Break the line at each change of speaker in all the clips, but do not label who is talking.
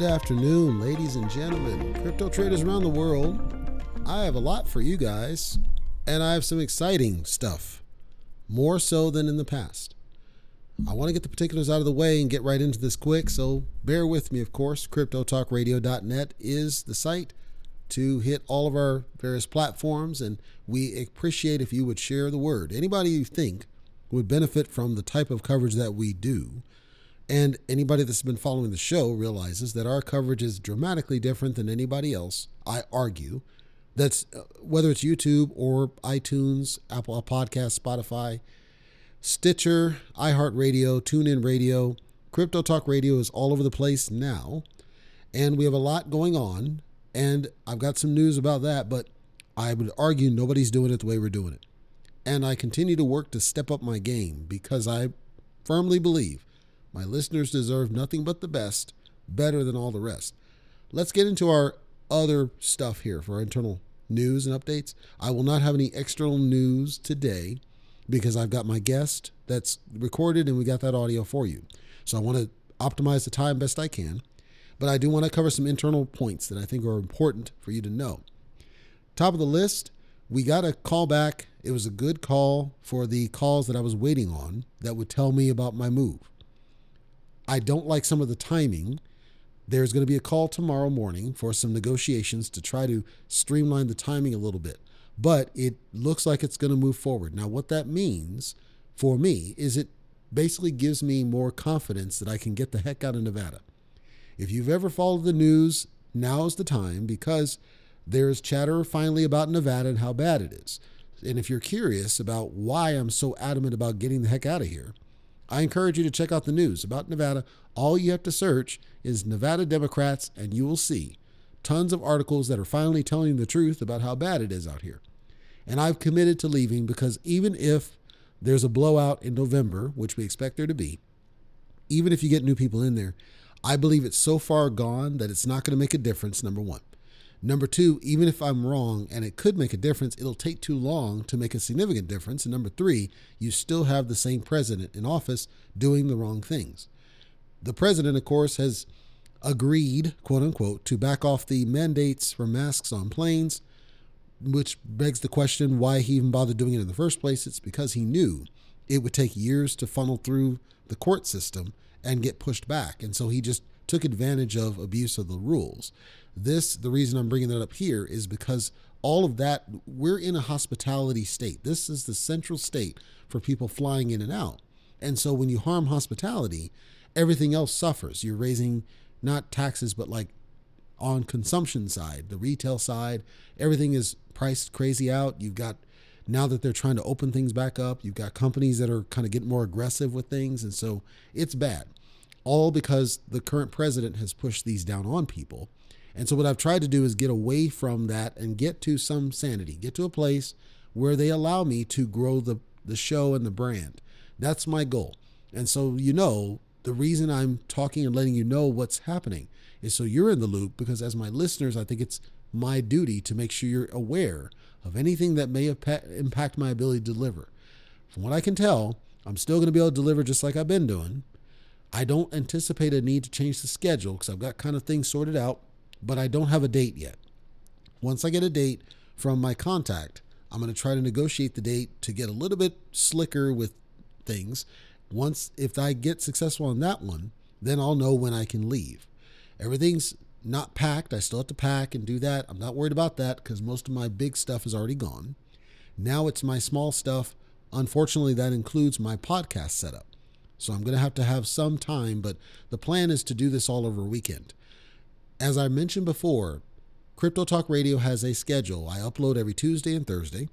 Good afternoon, ladies and gentlemen, crypto traders around the world. I have a lot for you guys, and I have some exciting stuff, more so than in the past. I want to get the particulars out of the way and get right into this quick, so bear with me, of course. CryptoTalkRadio.net is the site to hit all of our various platforms, and we appreciate if you would share the word. Anybody you think would benefit from the type of coverage that we do. And anybody that's been following the show realizes that our coverage is dramatically different than anybody else. I argue that's uh, whether it's YouTube or iTunes, Apple Podcast, Spotify, Stitcher, iHeartRadio, TuneIn Radio, Crypto Talk Radio is all over the place now. And we have a lot going on. And I've got some news about that, but I would argue nobody's doing it the way we're doing it. And I continue to work to step up my game because I firmly believe my listeners deserve nothing but the best, better than all the rest. Let's get into our other stuff here for our internal news and updates. I will not have any external news today because I've got my guest that's recorded and we got that audio for you. So I want to optimize the time best I can, but I do want to cover some internal points that I think are important for you to know. Top of the list, we got a call back. It was a good call for the calls that I was waiting on that would tell me about my move. I don't like some of the timing. There's going to be a call tomorrow morning for some negotiations to try to streamline the timing a little bit, but it looks like it's going to move forward. Now, what that means for me is it basically gives me more confidence that I can get the heck out of Nevada. If you've ever followed the news, now's the time because there's chatter finally about Nevada and how bad it is. And if you're curious about why I'm so adamant about getting the heck out of here, I encourage you to check out the news about Nevada. All you have to search is Nevada Democrats, and you will see tons of articles that are finally telling the truth about how bad it is out here. And I've committed to leaving because even if there's a blowout in November, which we expect there to be, even if you get new people in there, I believe it's so far gone that it's not going to make a difference, number one. Number two, even if I'm wrong and it could make a difference, it'll take too long to make a significant difference. And number three, you still have the same president in office doing the wrong things. The president, of course, has agreed, quote unquote, to back off the mandates for masks on planes, which begs the question why he even bothered doing it in the first place. It's because he knew it would take years to funnel through the court system and get pushed back. And so he just took advantage of abuse of the rules. This, the reason I'm bringing that up here is because all of that, we're in a hospitality state. This is the central state for people flying in and out. And so when you harm hospitality, everything else suffers. You're raising not taxes, but like on consumption side, the retail side, everything is priced crazy out. You've got now that they're trying to open things back up, you've got companies that are kind of getting more aggressive with things. And so it's bad. All because the current president has pushed these down on people. And so what I've tried to do is get away from that and get to some sanity, get to a place where they allow me to grow the, the show and the brand. That's my goal. And so, you know, the reason I'm talking and letting you know what's happening is so you're in the loop because as my listeners, I think it's my duty to make sure you're aware of anything that may impact my ability to deliver. From what I can tell, I'm still going to be able to deliver just like I've been doing. I don't anticipate a need to change the schedule because I've got kind of things sorted out but I don't have a date yet. Once I get a date from my contact, I'm going to try to negotiate the date to get a little bit slicker with things. Once, if I get successful on that one, then I'll know when I can leave. Everything's not packed. I still have to pack and do that. I'm not worried about that because most of my big stuff is already gone. Now it's my small stuff. Unfortunately, that includes my podcast setup. So I'm going to have to have some time, but the plan is to do this all over weekend. As I mentioned before, Crypto Talk Radio has a schedule. I upload every Tuesday and Thursday.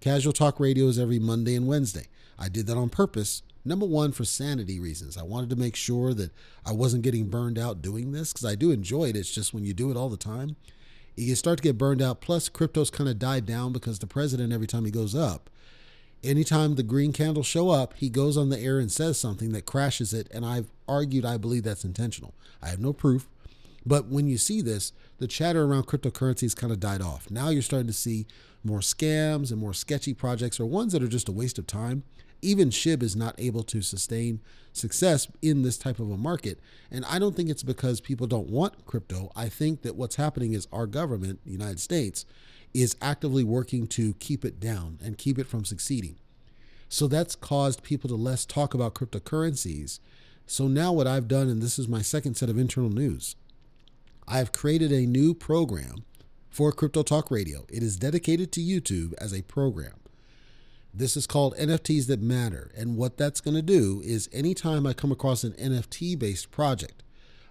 Casual Talk Radio is every Monday and Wednesday. I did that on purpose. Number one, for sanity reasons. I wanted to make sure that I wasn't getting burned out doing this because I do enjoy it. It's just when you do it all the time, you start to get burned out. Plus, crypto's kind of died down because the president, every time he goes up, anytime the green candles show up, he goes on the air and says something that crashes it. And I've argued I believe that's intentional. I have no proof. But when you see this, the chatter around cryptocurrencies kind of died off. Now you're starting to see more scams and more sketchy projects or ones that are just a waste of time. even SHIB is not able to sustain success in this type of a market. And I don't think it's because people don't want crypto. I think that what's happening is our government, the United States, is actively working to keep it down and keep it from succeeding. So that's caused people to less talk about cryptocurrencies. So now what I've done, and this is my second set of internal news, I've created a new program for Crypto Talk Radio. It is dedicated to YouTube as a program. This is called NFTs that matter. And what that's going to do is anytime I come across an NFT based project,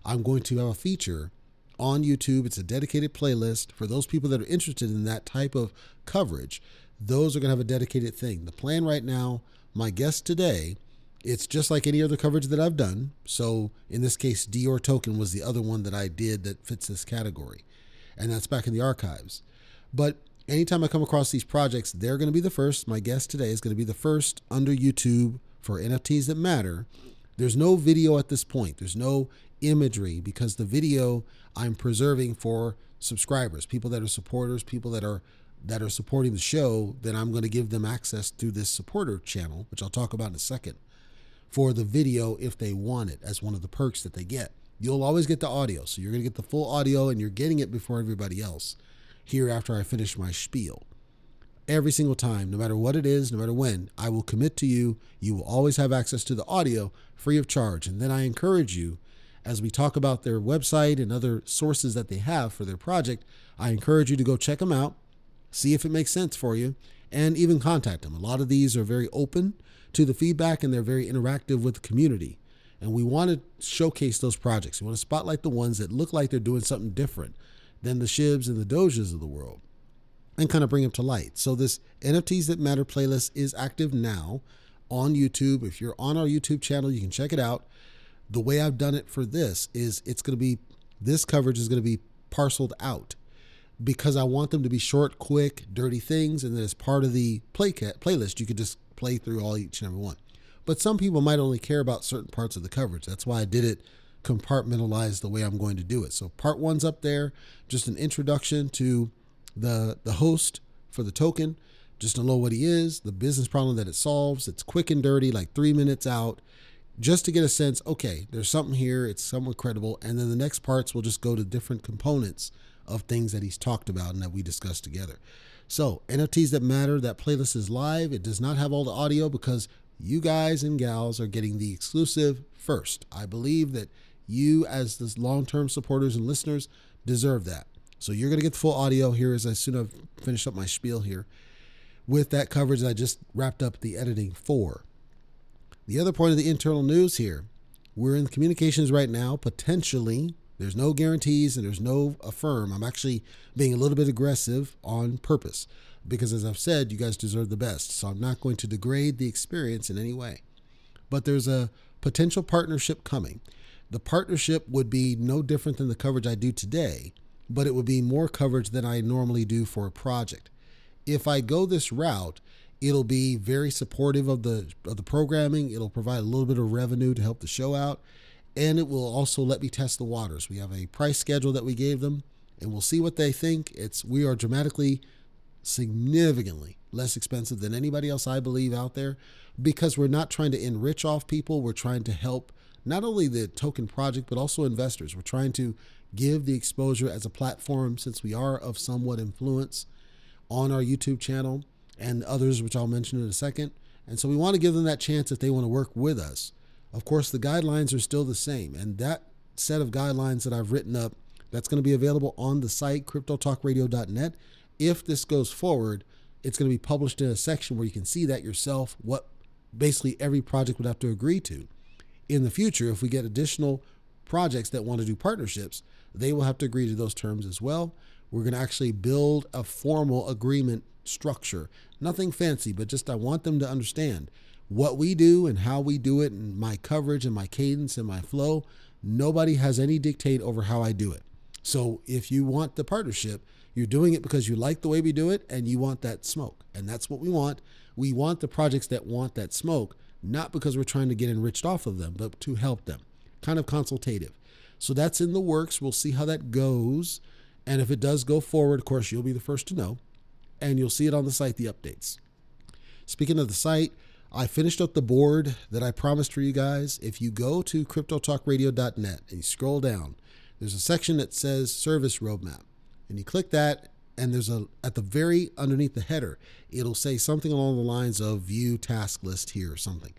I'm going to have a feature on YouTube. It's a dedicated playlist for those people that are interested in that type of coverage. Those are going to have a dedicated thing. The plan right now, my guest today, it's just like any other coverage that I've done. So in this case, Dior Token was the other one that I did that fits this category. And that's back in the archives. But anytime I come across these projects, they're going to be the first. My guest today is going to be the first under YouTube for NFTs that matter. There's no video at this point. There's no imagery because the video I'm preserving for subscribers, people that are supporters, people that are that are supporting the show, then I'm going to give them access through this supporter channel, which I'll talk about in a second, for the video if they want it as one of the perks that they get. You'll always get the audio. So you're going to get the full audio and you're getting it before everybody else here after I finish my spiel. Every single time, no matter what it is, no matter when, I will commit to you. You will always have access to the audio free of charge. And then I encourage you, as we talk about their website and other sources that they have for their project, I encourage you to go check them out, see if it makes sense for you, and even contact them. A lot of these are very open to the feedback and they're very interactive with the community. And we want to showcase those projects. We want to spotlight the ones that look like they're doing something different than the Shibs and the Doges of the world and kind of bring them to light. So this NFTs that matter playlist is active now on YouTube. If you're on our YouTube channel, you can check it out. The way I've done it for this is it's going to be this coverage is going to be parceled out because I want them to be short, quick, dirty things, and then as part of the play playlist, you could just play through all each and every one. But some people might only care about certain parts of the coverage. That's why I did it compartmentalized the way I'm going to do it. So part one's up there, just an introduction to the the host for the token, just to know what he is, the business problem that it solves. It's quick and dirty, like three minutes out, just to get a sense. Okay, there's something here. It's somewhat credible, and then the next parts will just go to different components of things that he's talked about and that we discussed together. So NFTs that matter. That playlist is live. It does not have all the audio because you guys and gals are getting the exclusive first. I believe that you, as the long term supporters and listeners, deserve that. So you're going to get the full audio here as soon as I finish up my spiel here with that coverage that I just wrapped up the editing for. The other point of the internal news here we're in communications right now, potentially. There's no guarantees and there's no affirm. I'm actually being a little bit aggressive on purpose because, as I've said, you guys deserve the best. So I'm not going to degrade the experience in any way. But there's a potential partnership coming. The partnership would be no different than the coverage I do today, but it would be more coverage than I normally do for a project. If I go this route, it'll be very supportive of the of the programming. It'll provide a little bit of revenue to help the show out, and it will also let me test the waters. We have a price schedule that we gave them, and we'll see what they think. It's we are dramatically significantly less expensive than anybody else I believe out there because we're not trying to enrich off people, we're trying to help not only the token project, but also investors. We're trying to give the exposure as a platform since we are of somewhat influence on our YouTube channel and others, which I'll mention in a second. And so we want to give them that chance if they want to work with us. Of course, the guidelines are still the same. And that set of guidelines that I've written up, that's going to be available on the site, cryptotalkradio.net. If this goes forward, it's going to be published in a section where you can see that yourself, what basically every project would have to agree to in the future, if we get additional projects that want to do partnerships, they will have to agree to those terms as well. We're going to actually build a formal agreement structure. Nothing fancy, but just I want them to understand what we do and how we do it and my coverage and my cadence and my flow. Nobody has any dictate over how I do it. So if you want the partnership, you're doing it because you like the way we do it and you want that smoke. And that's what we want. We want the projects that want that smoke not because we're trying to get enriched off of them, but to help them. Kind of consultative. So that's in the works. We'll see how that goes. And if it does go forward, of course, you'll be the first to know. And you'll see it on the site, the updates. Speaking of the site, I finished up the board that I promised for you guys. If you go to cryptotalkradio.net and you scroll down, there's a section that says service roadmap. And you click that, and there's a at the very underneath the header, it'll say something along the lines of view task list here or something.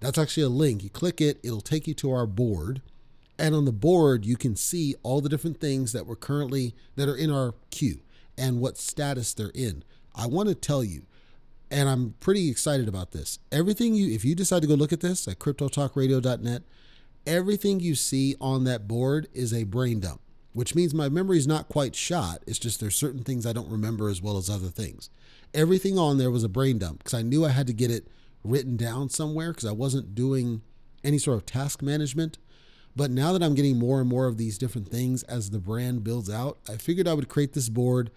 That's actually a link. You click it, it'll take you to our board. And on the board, you can see all the different things that we're currently that are in our queue and what status they're in. I want to tell you, and I'm pretty excited about this. Everything you, if you decide to go look at this at cryptotalkradio.net, everything you see on that board is a brain dump, which means my memory is not quite shot. It's just there's certain things I don't remember as well as other things. Everything on there was a brain dump because I knew I had to get it written down somewhere because I wasn't doing any sort of task management. But now that I'm getting more and more of these different things as the brand builds out, I figured I would create this board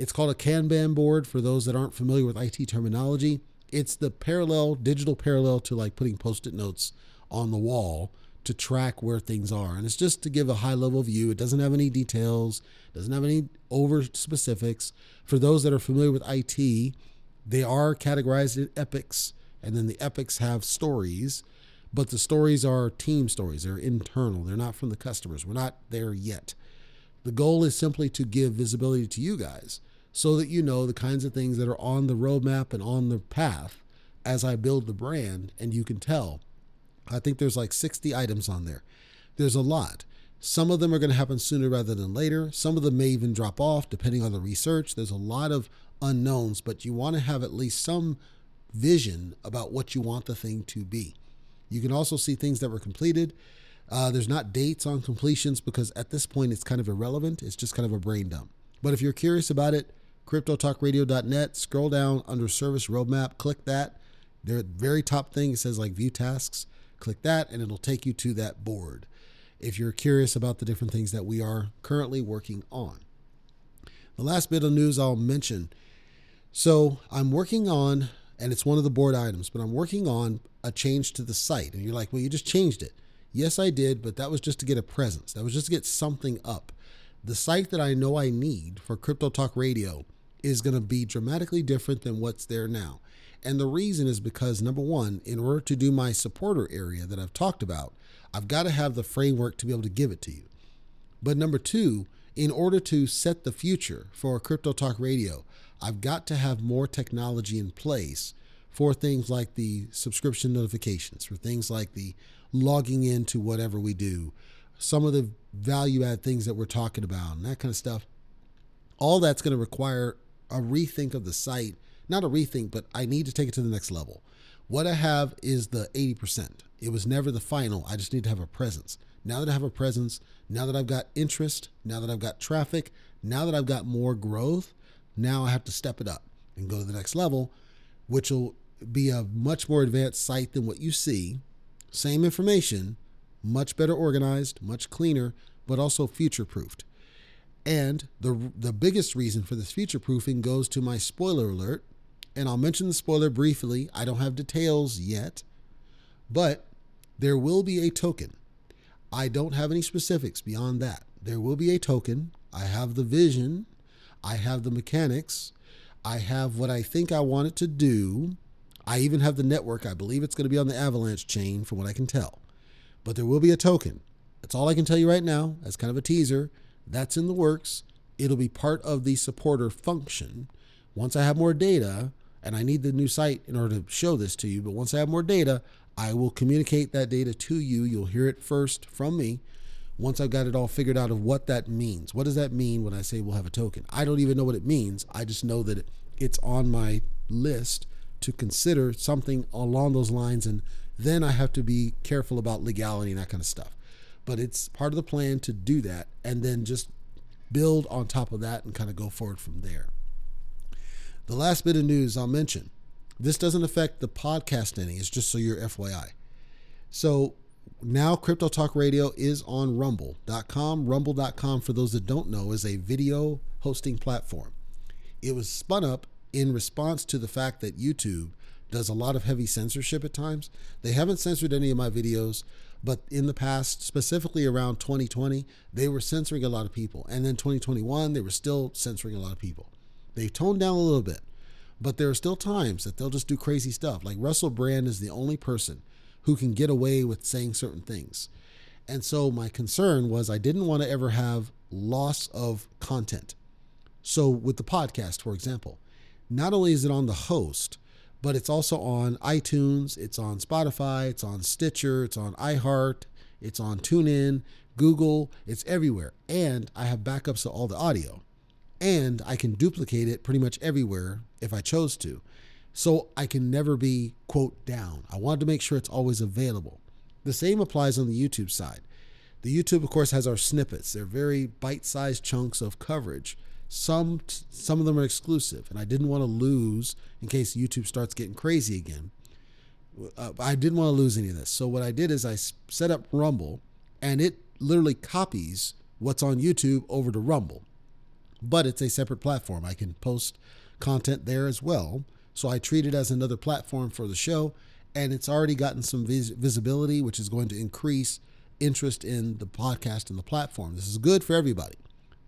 it's called a Kanban board for those that aren't familiar with IT terminology. It's the parallel, digital parallel to like putting post it notes on the wall to track where things are. And it's just to give a high level view. It doesn't have any details, doesn't have any over specifics. For those that are familiar with IT, they are categorized in epics, and then the epics have stories, but the stories are team stories. They're internal, they're not from the customers. We're not there yet. The goal is simply to give visibility to you guys so that you know the kinds of things that are on the roadmap and on the path as I build the brand and you can tell. I think there's like 60 items on there. There's a lot. Some of them are going to happen sooner rather than later. Some of them may even drop off depending on the research. There's a lot of unknowns, but you want to have at least some vision about what you want the thing to be. You can also see things that were completed. Uh, there's not dates on completions because at this point it's kind of irrelevant. It's just kind of a brain dump. But if you're curious about it, cryptotalkradio.net, scroll down under service roadmap, click that. The very top thing, it says like view tasks. Click that and it'll take you to that board if you're curious about the different things that we are currently working on. The last bit of news I'll mention. So I'm working on, and it's one of the board items, but I'm working on a change to the site. And you're like, well, you just changed it. Yes, I did, but that was just to get a presence. That was just to get something up. The site that I know I need for Crypto Talk Radio is going to be dramatically different than what's there now. And the reason is because number one, in order to do my supporter area that I've talked about, I've got to have the framework to be able to give it to you. But number two, in order to set the future for Crypto Talk Radio, I've got to have more technology in place for things like the subscription notifications, for things like the logging into whatever we do, some of the value add things that we're talking about, and that kind of stuff. All that's going to require a rethink of the site. Not a rethink, but I need to take it to the next level. What I have is the 80%. It was never the final. I just need to have a presence. Now that I have a presence, now that I've got interest, now that I've got traffic, now that I've got more growth, now I have to step it up and go to the next level, which will be a much more advanced site than what you see. Same information, much better organized, much cleaner, but also future proofed. And the the biggest reason for this future proofing goes to my spoiler alert, and I'll mention the spoiler briefly. I don't have details yet, but there will be a token. I don't have any specifics beyond that. There will be a token. I have the vision, I have the mechanics, I have what I think I want it to do. I even have the network. I believe it's going to be on the Avalanche chain, from what I can tell. But there will be a token. That's all I can tell you right now, as kind of a teaser. That's in the works. It'll be part of the supporter function. Once I have more data, and I need the new site in order to show this to you, but once I have more data, I will communicate that data to you. You'll hear it first from me once I've got it all figured out of what that means. What does that mean when I say we'll have a token? I don't even know what it means. I just know that it's on my list to consider something along those lines. And then I have to be careful about legality and that kind of stuff but it's part of the plan to do that and then just build on top of that and kind of go forward from there. The last bit of news I'll mention this doesn't affect the podcast any, it's just so you're FYI. So now Crypto Talk Radio is on rumble.com. Rumble.com, for those that don't know, is a video hosting platform. It was spun up in response to the fact that YouTube does a lot of heavy censorship at times. They haven't censored any of my videos, but in the past, specifically around 2020, they were censoring a lot of people. And then 2021, they were still censoring a lot of people. They've toned down a little bit. But there are still times that they'll just do crazy stuff. Like Russell Brand is the only person who can get away with saying certain things. And so my concern was I didn't want to ever have loss of content. So with the podcast, for example, not only is it on the host, but it's also on iTunes, it's on Spotify, it's on Stitcher, it's on iHeart, it's on TuneIn, Google, it's everywhere. And I have backups of all the audio and I can duplicate it pretty much everywhere if I chose to. So I can never be, quote, down. I wanted to make sure it's always available. The same applies on the YouTube side. The YouTube, of course, has our snippets. They're very bite-sized chunks of coverage. Some some of them are exclusive, and I didn't want to lose in case YouTube starts getting crazy again. Uh, I didn't want to lose any of this. So what I did is I set up Rumble, and it literally copies what's on YouTube over to Rumble but it's a separate platform. I can post content there as well. So I treat it as another platform for the show, and it's already gotten some vis- visibility, which is going to increase interest in the podcast and the platform. This is good for everybody.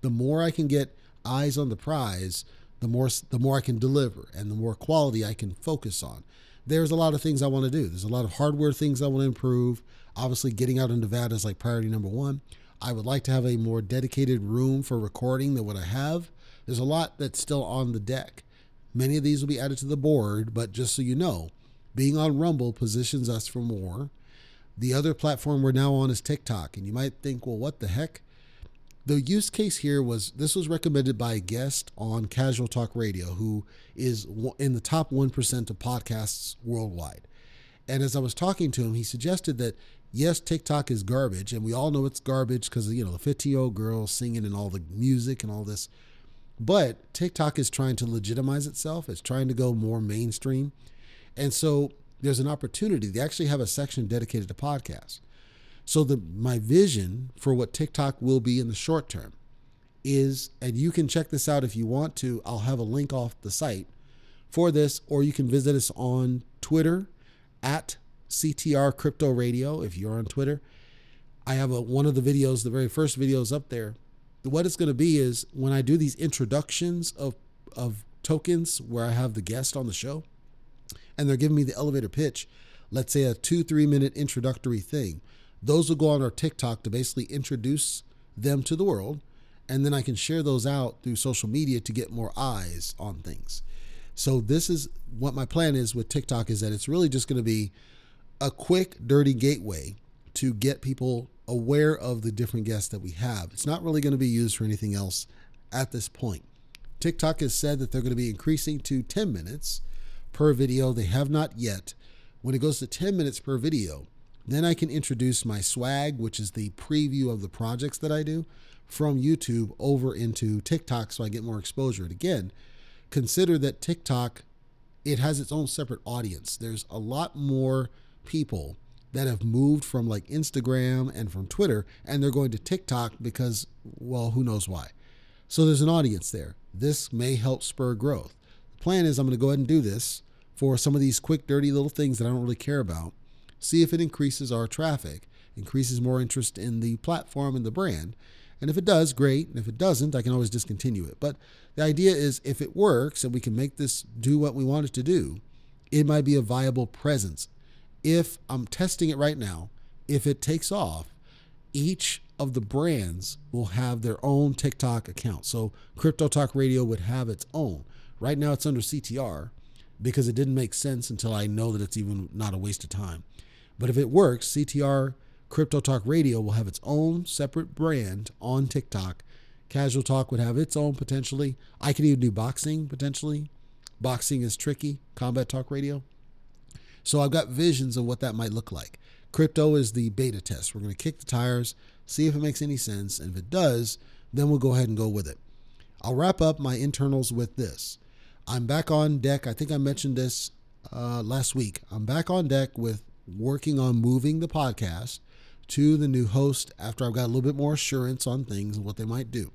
The more I can get eyes on the prize, the more the more I can deliver, and the more quality I can focus on. There's a lot of things I want to do. There's a lot of hardware things I want to improve. Obviously, getting out in Nevada is like priority number one. I would like to have a more dedicated room for recording than what I have. There's a lot that's still on the deck. Many of these will be added to the board, but just so you know, being on Rumble positions us for more. The other platform we're now on is TikTok, and you might think, well, what the heck? The use case here was this was recommended by a guest on Casual Talk Radio who is in the top 1% of podcasts worldwide. And as I was talking to him, he suggested that yes, TikTok is garbage, and we all know it's garbage because you know the 50 year old girl singing and all the music and all this. But TikTok is trying to legitimize itself. It's trying to go more mainstream, and so there's an opportunity. They actually have a section dedicated to podcasts. So the my vision for what TikTok will be in the short term is, and you can check this out if you want to. I'll have a link off the site for this, or you can visit us on Twitter at CTR Crypto Radio if you're on Twitter. I have a, one of the videos, the very first videos up there. What it's going to be is when I do these introductions of of tokens where I have the guest on the show and they're giving me the elevator pitch, let's say a two, three minute introductory thing. Those will go on our TikTok to basically introduce them to the world. And then I can share those out through social media to get more eyes on things. So this is what my plan is with TikTok is that it's really just going to be a quick, dirty gateway to get people aware of the different guests that we have. It's not really going to be used for anything else at this point. TikTok has said that they're going to be increasing to 10 minutes per video. They have not yet. When it goes to 10 minutes per video, then I can introduce my swag, which is the preview of the projects that I do, from YouTube over into TikTok so I get more exposure. And again, consider that TikTok it has its own separate audience. There's a lot more people that have moved from like Instagram and from Twitter and they're going to TikTok because, well, who knows why. So there's an audience there. This may help spur growth. The plan is I'm going to go ahead and do this for some of these quick, dirty little things that I don't really care about. See if it increases our traffic, increases more interest in the platform and the brand. And if it does, great. And if it doesn't, I can always discontinue it. But the idea is if it works and we can make this do what we want it to do, it might be a viable presence if I'm testing it right now, if it takes off, each of the brands will have their own TikTok account. So Crypto Talk Radio would have its own. Right now it's under CTR because it didn't make sense until I know that it's even not a waste of time. But if it works, CTR Crypto Talk Radio will have its own separate brand on TikTok. Casual Talk would have its own potentially. I could even do boxing potentially. Boxing is tricky. Combat Talk Radio. So I've got visions of what that might look like. Crypto is the beta test. We're going to kick the tires, see if it makes any sense. And if it does, then we'll go ahead and go with it. I'll wrap up my internals with this. I'm back on deck. I think I mentioned this uh, last week. I'm back on deck with working on moving the podcast to the new host after I've got a little bit more assurance on things and what they might do.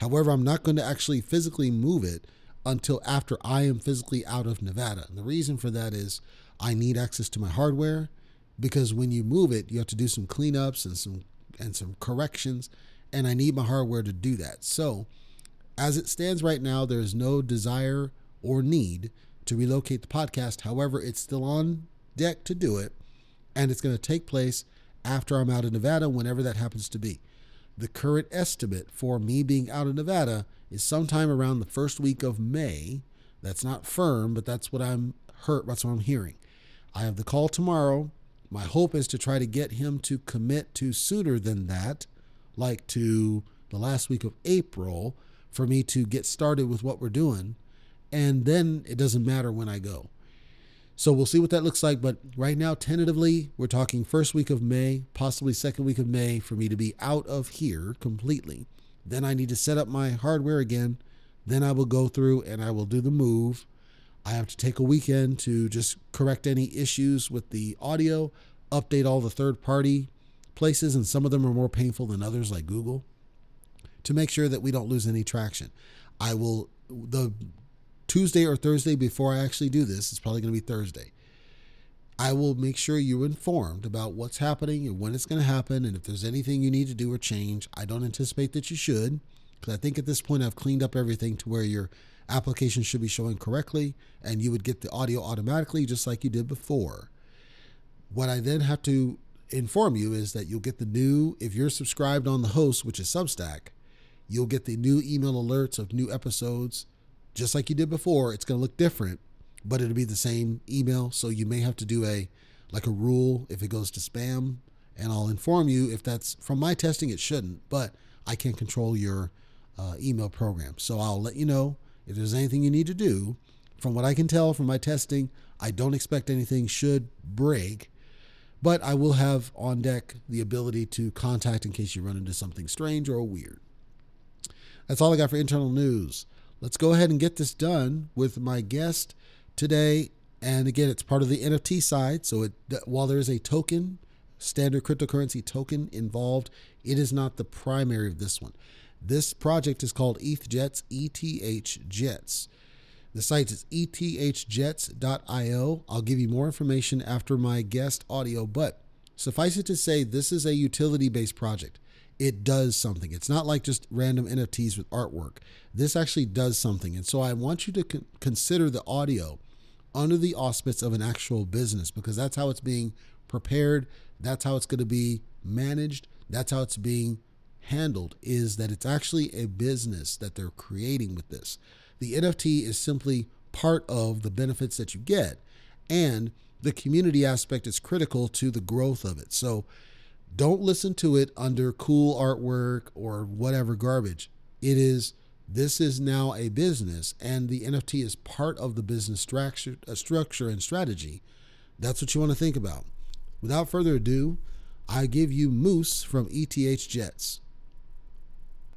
However, I'm not going to actually physically move it until after I am physically out of Nevada. And the reason for that is I need access to my hardware because when you move it, you have to do some cleanups and some and some corrections, and I need my hardware to do that. So, as it stands right now, there is no desire or need to relocate the podcast. However, it's still on deck to do it, and it's going to take place after I'm out of Nevada, whenever that happens to be. The current estimate for me being out of Nevada is sometime around the first week of May. That's not firm, but that's what I'm hurt. That's what I'm hearing. I have the call tomorrow. My hope is to try to get him to commit to sooner than that, like to the last week of April, for me to get started with what we're doing. And then it doesn't matter when I go. So we'll see what that looks like. But right now, tentatively, we're talking first week of May, possibly second week of May for me to be out of here completely. Then I need to set up my hardware again. Then I will go through and I will do the move. I have to take a weekend to just correct any issues with the audio, update all the third party places, and some of them are more painful than others, like Google, to make sure that we don't lose any traction. I will, the Tuesday or Thursday before I actually do this, it's probably going to be Thursday. I will make sure you're informed about what's happening and when it's going to happen. And if there's anything you need to do or change, I don't anticipate that you should, because I think at this point I've cleaned up everything to where your application should be showing correctly and you would get the audio automatically just like you did before. What I then have to inform you is that you'll get the new, if you're subscribed on the host, which is Substack, you'll get the new email alerts of new episodes just like you did before. It's going to look different, but it'll be the same email. So you may have to do a like a rule if it goes to spam, and I'll inform you if that's from my testing. It shouldn't, but I can control your uh, email program. So I'll let you know if there's anything you need to do. From what I can tell from my testing, I don't expect anything should break, but I will have on deck the ability to contact in case you run into something strange or weird. That's all I got for internal news let's go ahead and get this done with my guest today. And again, it's part of the NFT side. So it, while there is a token, standard cryptocurrency token involved, it is not the primary of this one. This project is called ETHJets, ETH Jets. The site is ethjets.io. I'll give you more information after my guest audio, but suffice it to say, this is a utility based project it does something. It's not like just random NFTs with artwork. This actually does something. And so I want you to con- consider the audio under the auspice of an actual business because that's how it's being prepared. That's how it's going to be managed. That's how it's being handled is that it's actually a business that they're creating with this. The NFT is simply part of the benefits that you get and the community aspect is critical to the growth of it. So don't listen to it under cool artwork or whatever garbage. It is this is now a business and the NFT is part of the business structure, uh, structure and strategy. That's what you want to think about. Without further ado, I give you Moose from ETH Jets.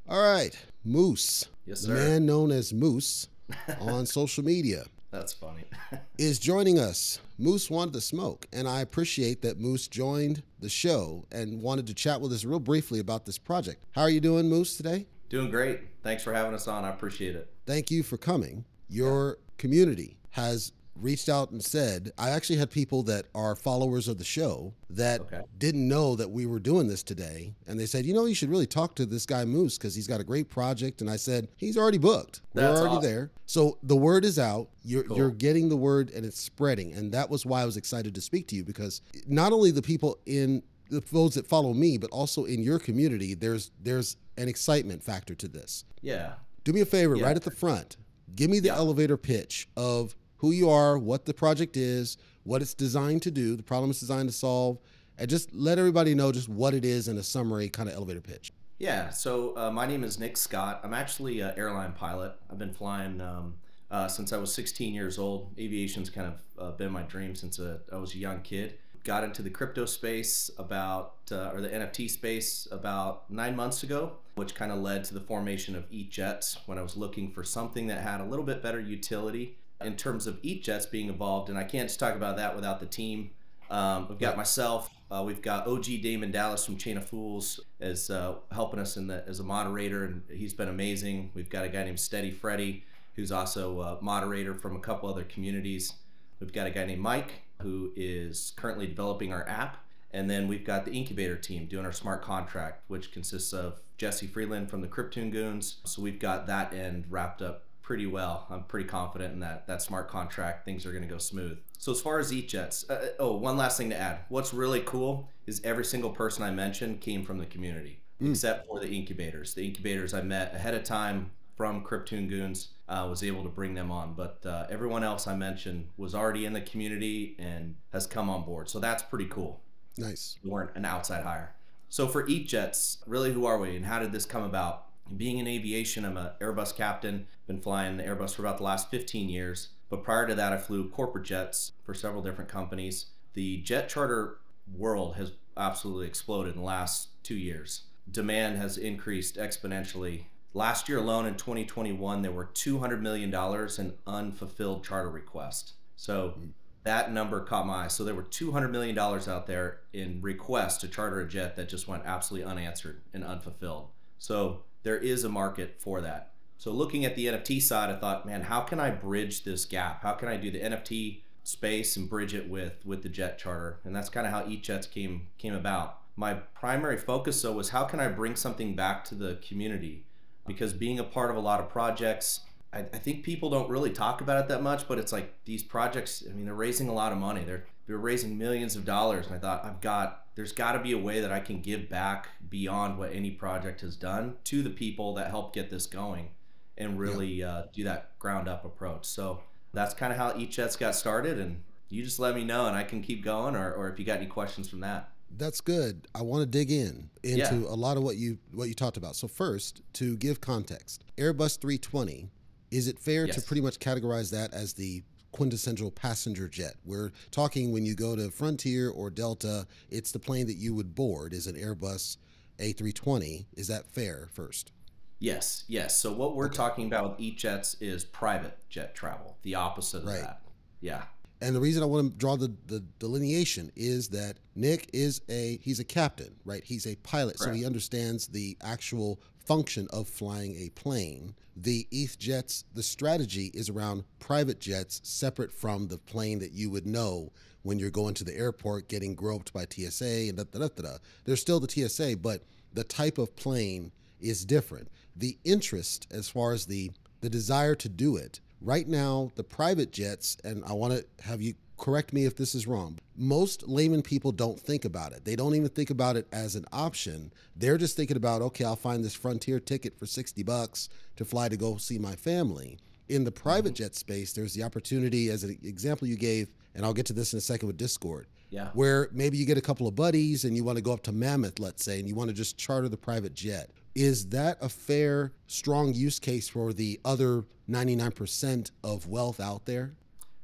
All right, Moose.
Yes,
the
sir.
man known as Moose on social media.
That's funny.
is joining us. Moose wanted to smoke, and I appreciate that Moose joined the show and wanted to chat with us real briefly about this project. How are you doing, Moose, today?
Doing great. Thanks for having us on. I appreciate it.
Thank you for coming. Your community has reached out and said, I actually had people that are followers of the show that
Okay.
didn't know that we were doing this today. And they said, you know, you should really talk to this guy Moose because he's got a great project. And I said, he's already booked. We're already
awesome.
there. So the word is out. You're,
Cool.
you're getting the word and it's spreading. And that was why I was excited to speak to you because not only the people in the those that follow me, but also in your community, there's there's an excitement factor to this
Yeah.
do me a favor
Yeah.
right at the front give me the
Yeah.
elevator pitch of who you are what the project is what it's designed to do the problem it's designed to solve and just let everybody know just what it is in a summary kind of elevator pitch
Yeah. So uh, my name is Nick Scott. I'm actually an airline pilot. I've been flying um, uh, since I was 16 years old. Aviation's kind of uh, been my dream since uh, I was a young kid. Got into the crypto space about, uh, or the NFT space about nine months ago, which kind of led to the formation of ETHJets when I was looking for something that had a little bit better utility in terms of ETHJets being involved. And I can't just talk about that without the team. Um, we've got myself. Uh, we've got OG Damon Dallas from Chain of Fools as uh, helping us in the as a moderator, and he's been amazing. We've got a guy named Steady Freddy, who's also a moderator from a couple other communities. We've got a guy named Mike, who is currently developing our app, and then we've got the incubator team doing our smart contract, which consists of Jesse Freeland from the Cryptoon Goons. So we've got that end wrapped up pretty well. I'm pretty confident in that that smart contract. Things are going to go smooth. So as far as ETHJets, uh, oh, one last thing to add. What's really cool is every single person I mentioned came from the community, mm. except for the incubators. The incubators I met ahead of time from Cryptoon Goons uh, was able to bring them on, but uh, everyone else I mentioned was already in the community and has come on board. So that's pretty cool.
Nice.
We weren't an outside hire. So for ETHJets, really, who are we and how did this come about? Being in aviation, I'm an Airbus captain. Been flying the Airbus for about the last 15 years. But prior to that, I flew corporate jets for several different companies. The jet charter world has absolutely exploded in the last two years. Demand has increased exponentially. Last year alone, in 2021, there were $200 million in unfulfilled charter requests. So hmm. that number caught my eye. So there were $200 million out there in requests to charter a jet that just went absolutely unanswered and unfulfilled. So there is a market for that. So looking at the NFT side, I thought, man, how can I bridge this gap? How can I do the NFT space and bridge it with with the jet charter? And that's kind of how ETHJets came came about. My primary focus though was how can I bring something back to the community? Because being a part of a lot of projects, I, I think people don't really talk about it that much, but it's like these projects, I mean, they're raising a lot of money. They're they're raising millions of dollars. And I thought, I've got there's got to be a way that I can give back beyond what any project has done to the people that help get this going and really yeah. uh, do that ground up approach. So that's kind of how ETHJets got started. And you just let me know and I can keep going or, or if you got any questions from that.
That's good. I want to dig in into yeah. a lot of what you what you talked about. So first, to give context, Airbus 320 is it fair yes. to pretty much categorize that as the quintessential passenger jet? We're talking when you go to Frontier or Delta, it's the plane that you would board is an Airbus A320. Is that fair first?
Yes, yes. So what we're okay. talking about with ETHJets is private jet travel, the opposite of right. that. Yeah.
And the reason I want to draw the, the delineation is that Nick is a he's a captain, right? He's a pilot, Correct. so he understands the actual function of flying a plane. The ETH jets, the strategy is around private jets separate from the plane that you would know when you're going to the airport getting groped by TSA and da da da da. There's still the TSA, but the type of plane is different. The interest, as far as the the desire to do it, right now, the private jets, and I want to have you correct me if this is wrong. Most layman people don't think about it. They don't even think about it as an option. They're just thinking about, okay, I'll find this Frontier ticket for 60 bucks to fly to go see my family. In the private mm-hmm. jet space, there's the opportunity, as an example you gave, and I'll get to this in a second with Discord.
Yeah.
Where maybe you get a couple of buddies and you want to go up to Mammoth, let's say, and you want to just charter the private jet. Is that a fair, strong use case for the other 99% of wealth out there?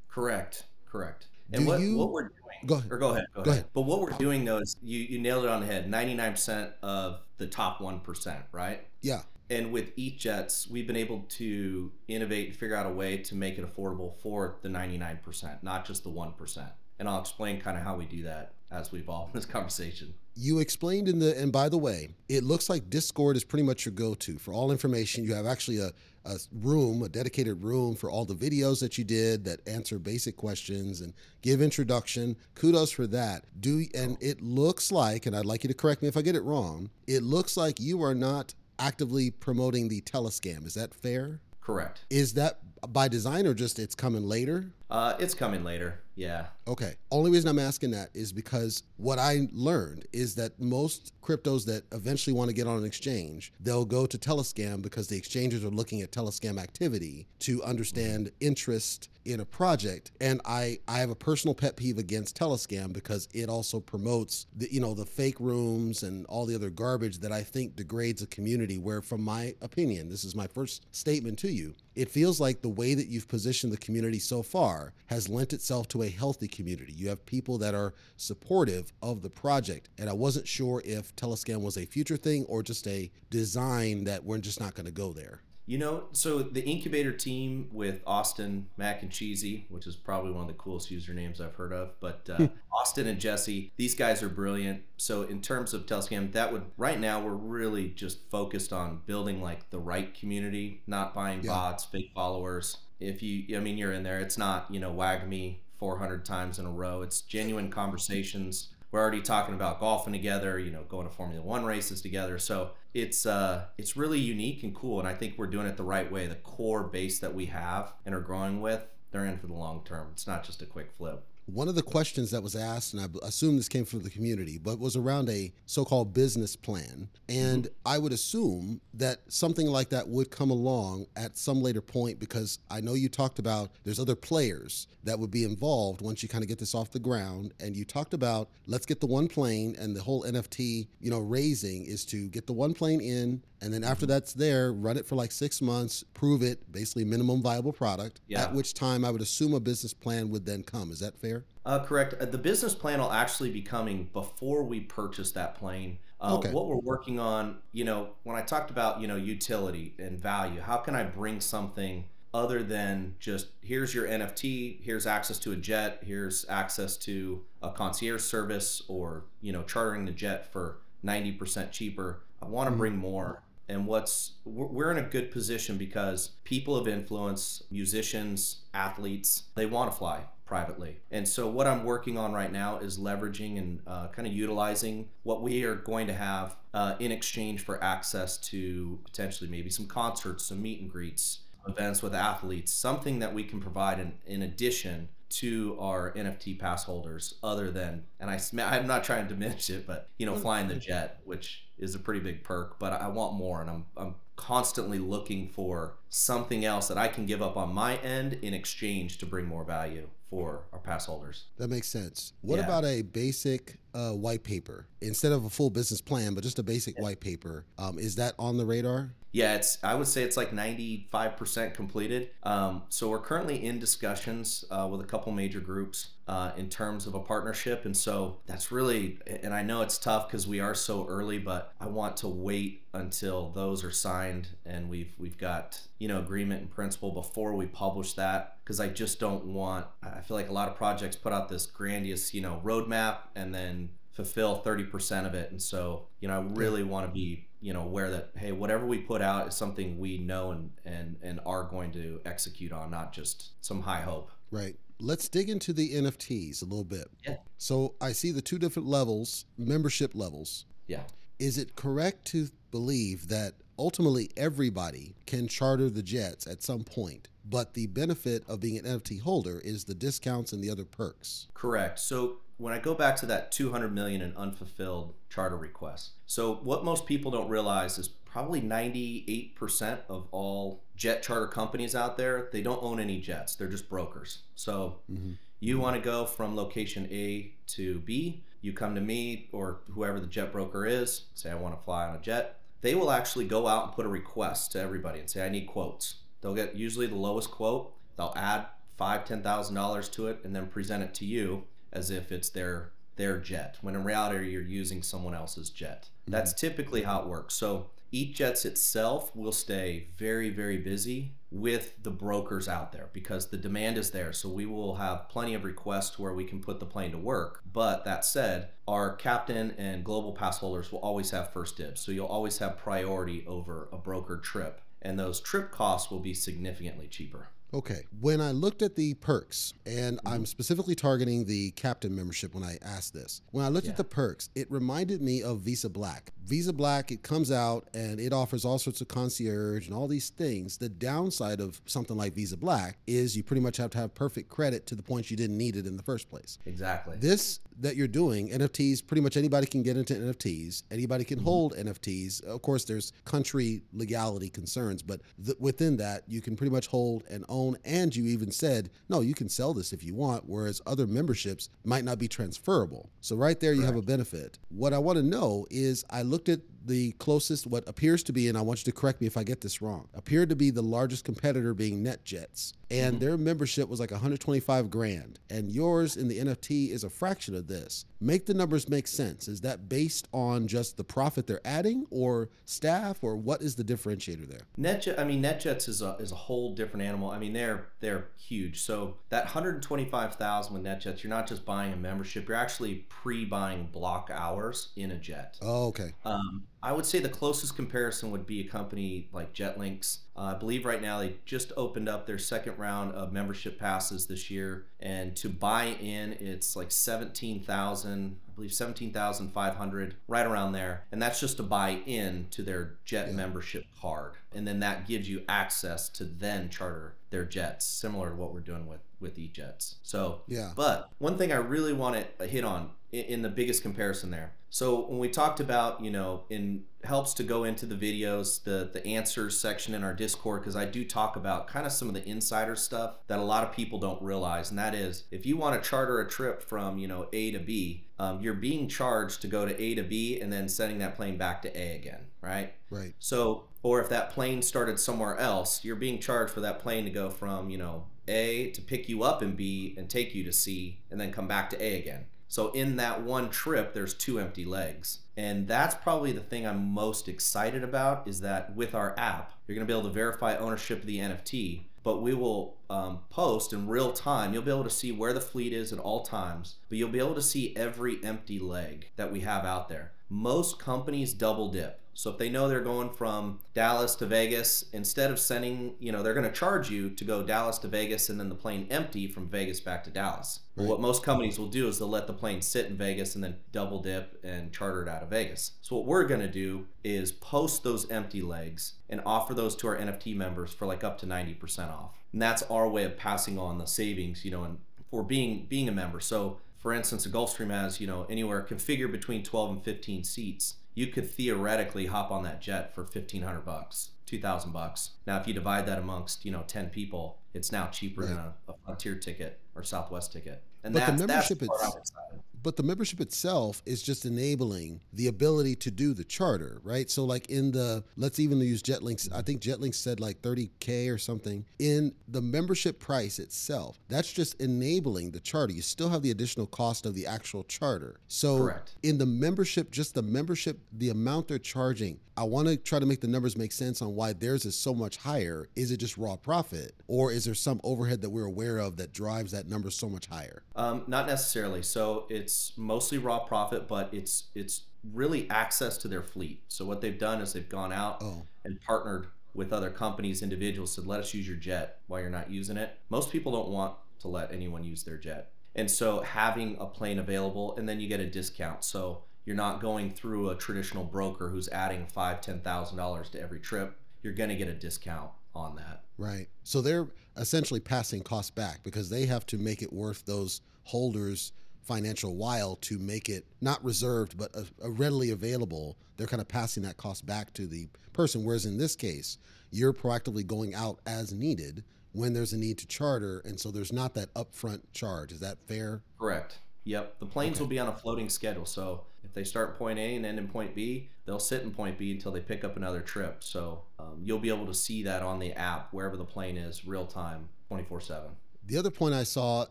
Correct. Correct. And what, you, what we're doing,
go ahead.
or go ahead, go, go ahead. ahead. But what we're doing though is you, you nailed it on the head. 99% of the top 1%, right?
Yeah.
And with ETHJets, we've been able to innovate and figure out a way to make it affordable for the 99%, not just the 1%. And I'll explain kind of how we do that as we evolve in this conversation.
You explained in the, and by the way, it looks like Discord is pretty much your go to for all information. You have actually a, a room, a dedicated room for all the videos that you did that answer basic questions and give introduction. Kudos for that. Do and it looks like, and I'd like you to correct me if I get it wrong. It looks like you are not actively promoting the telescam. Is that fair?
Correct.
Is that by design or just it's coming later?
Uh, it's coming later. Yeah.
Okay. Only reason I'm asking that is because what I learned is that most cryptos that eventually want to get on an exchange, they'll go to Telescam because the exchanges are looking at Telescam activity to understand interest in a project. And I, I have a personal pet peeve against Telescam because it also promotes the you know the fake rooms and all the other garbage that I think degrades a community. Where, from my opinion, this is my first statement to you, it feels like the way that you've positioned the community so far has lent itself to a healthy community. You have people that are supportive of the project. And I wasn't sure if Telescan was a future thing or just a design that we're just not going to go there.
You know, so the incubator team with Austin, Mac, and Cheesy, which is probably one of the coolest usernames I've heard of, but uh, Austin and Jesse, these guys are brilliant. So in terms of Telescam, that would right now we're really just focused on building like the right community, not buying yeah. bots, fake followers. If you, I mean, you're in there. It's not you know wag me 400 times in a row. It's genuine conversations. We're already talking about golfing together, you know, going to Formula One races together. So it's uh it's really unique and cool and i think we're doing it the right way the core base that we have and are growing with they're in for the long term it's not just a quick flip
one of the questions that was asked, and I assume this came from the community, but was around a so called business plan. And mm-hmm. I would assume that something like that would come along at some later point because I know you talked about there's other players that would be involved once you kind of get this off the ground. And you talked about let's get the one plane and the whole NFT, you know, raising is to get the one plane in, and then after that's there, run it for like six months, prove it, basically minimum viable product. Yeah. At which time I would assume a business plan would then come. Is that fair?
Uh, correct. Uh, the business plan will actually be coming before we purchase that plane. Uh, okay. What we're working on, you know, when I talked about, you know, utility and value, how can I bring something other than just here's your NFT, here's access to a jet, here's access to a concierge service, or you know, chartering the jet for 90% cheaper. I want to mm-hmm. bring more and what's we're in a good position because people of influence musicians athletes they want to fly privately. And so what i'm working on right now is leveraging and uh, kind of utilizing what we are going to have uh, in exchange for access to potentially maybe some concerts some meet and greets events with athletes something that we can provide in, in addition to our NFT pass holders other than and I I'm not trying to diminish it but you know flying the jet which is a pretty big perk but I want more and I'm I'm constantly looking for something else that I can give up on my end in exchange to bring more value for our pass holders.
That makes sense. What yeah. about a basic uh, white paper instead of a full business plan, but just a basic yeah. white paper? Um, is that on the radar?
Yeah, it's. I would say it's like ninety-five percent completed. Um, so we're currently in discussions uh, with a couple major groups uh, in terms of a partnership, and so that's really. And I know it's tough because we are so early, but I want to wait until those are signed and we've we've got you know agreement in principle before we publish that because I just don't want. I feel like a lot of projects put out this grandiose you know roadmap and then fulfill 30% of it and so you know i really want to be you know aware that hey whatever we put out is something we know and and and are going to execute on not just some high hope.
Right. Let's dig into the nfts a little bit.
Yeah.
So i see the two different levels membership levels.
Yeah.
Is it correct to believe that ultimately everybody can charter the jets at some point but the benefit of being an nft holder is the discounts and the other perks?
Correct. So when I go back to that 200 million in unfulfilled charter requests. So what most people don't realize is probably 98% of all jet charter companies out there, they don't own any jets. They're just brokers. So mm-hmm. you want to go from location A to B, you come to me or whoever the jet broker is, say I want to fly on a jet. They will actually go out and put a request to everybody and say I need quotes. They'll get usually the lowest quote. They'll add five, ten thousand dollars to it and then present it to you as if it's their their jet when in reality you're using someone else's jet. Mm-hmm. that's typically how it works. So ETHJets itself will stay very very busy with the brokers out there because the demand is there. So we will have plenty of requests where we can put the plane to work. But that said our captain and global pass holders will always have first dibs. So you'll always have priority over a broker trip and those trip costs will be significantly cheaper
Okay. When I looked at the perks, and mm-hmm. I'm specifically targeting the captain membership when I asked this, when I looked yeah. at the perks, it reminded me of Visa Black. Visa Black, it comes out and it offers all sorts of concierge and all these things. The downside of something like Visa Black is you pretty much have to have perfect credit to the point you didn't need it in the first place.
Exactly.
This that you're doing, NFTs, pretty much anybody can get into NFTs. Anybody can mm-hmm. hold NFTs. Of course, there's country legality concerns, but th- within that, you can pretty much hold and own. And you even said, no, you can sell this if you want, whereas other memberships might not be transferable. So right there, you Correct. have a benefit. What I want to know is I looked at the closest, what appears to be, and I want you to correct me if I get this wrong, appeared to be the largest competitor being NetJets. And mm-hmm. their membership was like 125 grand. And yours in the NFT is a fraction of this. Make the numbers make sense. Is that based on just the profit they're adding or staff or what is the differentiator there?
NetJet, I mean, NetJets is a, is a whole different animal. I mean, they're, they're huge. So that 125,000 with NetJets, you're not just buying a membership, you're actually pre-buying block hours in a jet.
Oh, okay.
Um, I would say the closest comparison would be a company like JetLinx. Uh, I believe right now they just opened up their second round of membership passes this year, and to buy in, it's like seventeen thousand. I believe seventeen thousand five hundred, right around there, and that's just to buy in to their jet
Yeah.
membership card, and then that gives you access to then charter their jets, similar to what we're doing with with ETHJets. So
Yeah.
but one thing I really want to hit on in the biggest comparison there. So when we talked about, you know, in helps to go into the videos, the the answers section in our Discord because I do talk about kind of some of the insider stuff that a lot of people don't realize, and that is if you want to charter a trip from you know A to B, um, you're being charged to go to A to B and then sending that plane back to A again, right?
Right.
So, or if that plane started somewhere else, you're being charged for that plane to go from, you know, A to pick you up in B and take you to C and then come back to A again. So, in that one trip, there's two empty legs. And that's probably the thing I'm most excited about is that with our app, you're going to be able to verify ownership of the NFT, but we will um, post in real time. You'll be able to see where the fleet is at all times, but you'll be able to see every empty leg that we have out there. Most companies double dip. So if they know they're going from Dallas to Vegas, instead of sending, you know, they're going to charge you to go Dallas to Vegas and then the plane empty from Vegas back to Dallas. Well,
Right.
what most companies will do is they'll let the plane sit in Vegas and then double dip and charter it out of Vegas. So what we're going to do is post those empty legs and offer those to our NFT members for like up to 90% off. And that's our way of passing on the savings, you know, and for being being a member. So for instance, a Gulfstream has, you know, anywhere configured between 12 and 15 seats. You could theoretically hop on that jet for 1500 bucks, 2000 bucks. Now if you divide that amongst, you know, 10 people, it's now cheaper than a, a Frontier ticket or Southwest ticket. And
But the
that's,
membership
that's the part
it's-
I'm excited.
but the membership itself is just enabling the ability to do the charter, right? So like in the let's even use JetLinx, I think JetLinx said like 30k or something. In the membership price itself, that's just enabling the charter. You still have the additional cost of the actual charter. So
Correct.
in the membership, just the membership, the amount they're charging, I want to try to make the numbers make sense on why theirs is so much higher. Is it just raw profit, or is there some overhead that we're aware of that drives that number so much higher?
Um, not necessarily. So it's mostly raw profit, but it's it's really access to their fleet. So what they've done is they've gone out
Oh.
and partnered with other companies, individuals, said let us use your jet while you're not using it. Most people don't want to let anyone use their jet, and so having a plane available, and then you get a discount. So you're not going through a traditional broker who's adding five, ten thousand dollars to every trip. You're gonna get a discount on that.
Right. So they're essentially passing costs back because they have to make it worth those holders' financial while to make it not reserved but uh, uh, readily available. They're kind of passing that cost back to the person. Whereas in this case, you're proactively going out as needed when there's a need to charter, and so there's not that upfront charge. Is that fair?
Correct. Yep. The planes
Okay.
will be on a floating schedule. So if they start point A and end in point B, they'll sit in point B until they pick up another trip. So um, you'll be able to see that on the app wherever the plane is, real time, 24 7.
The other point I saw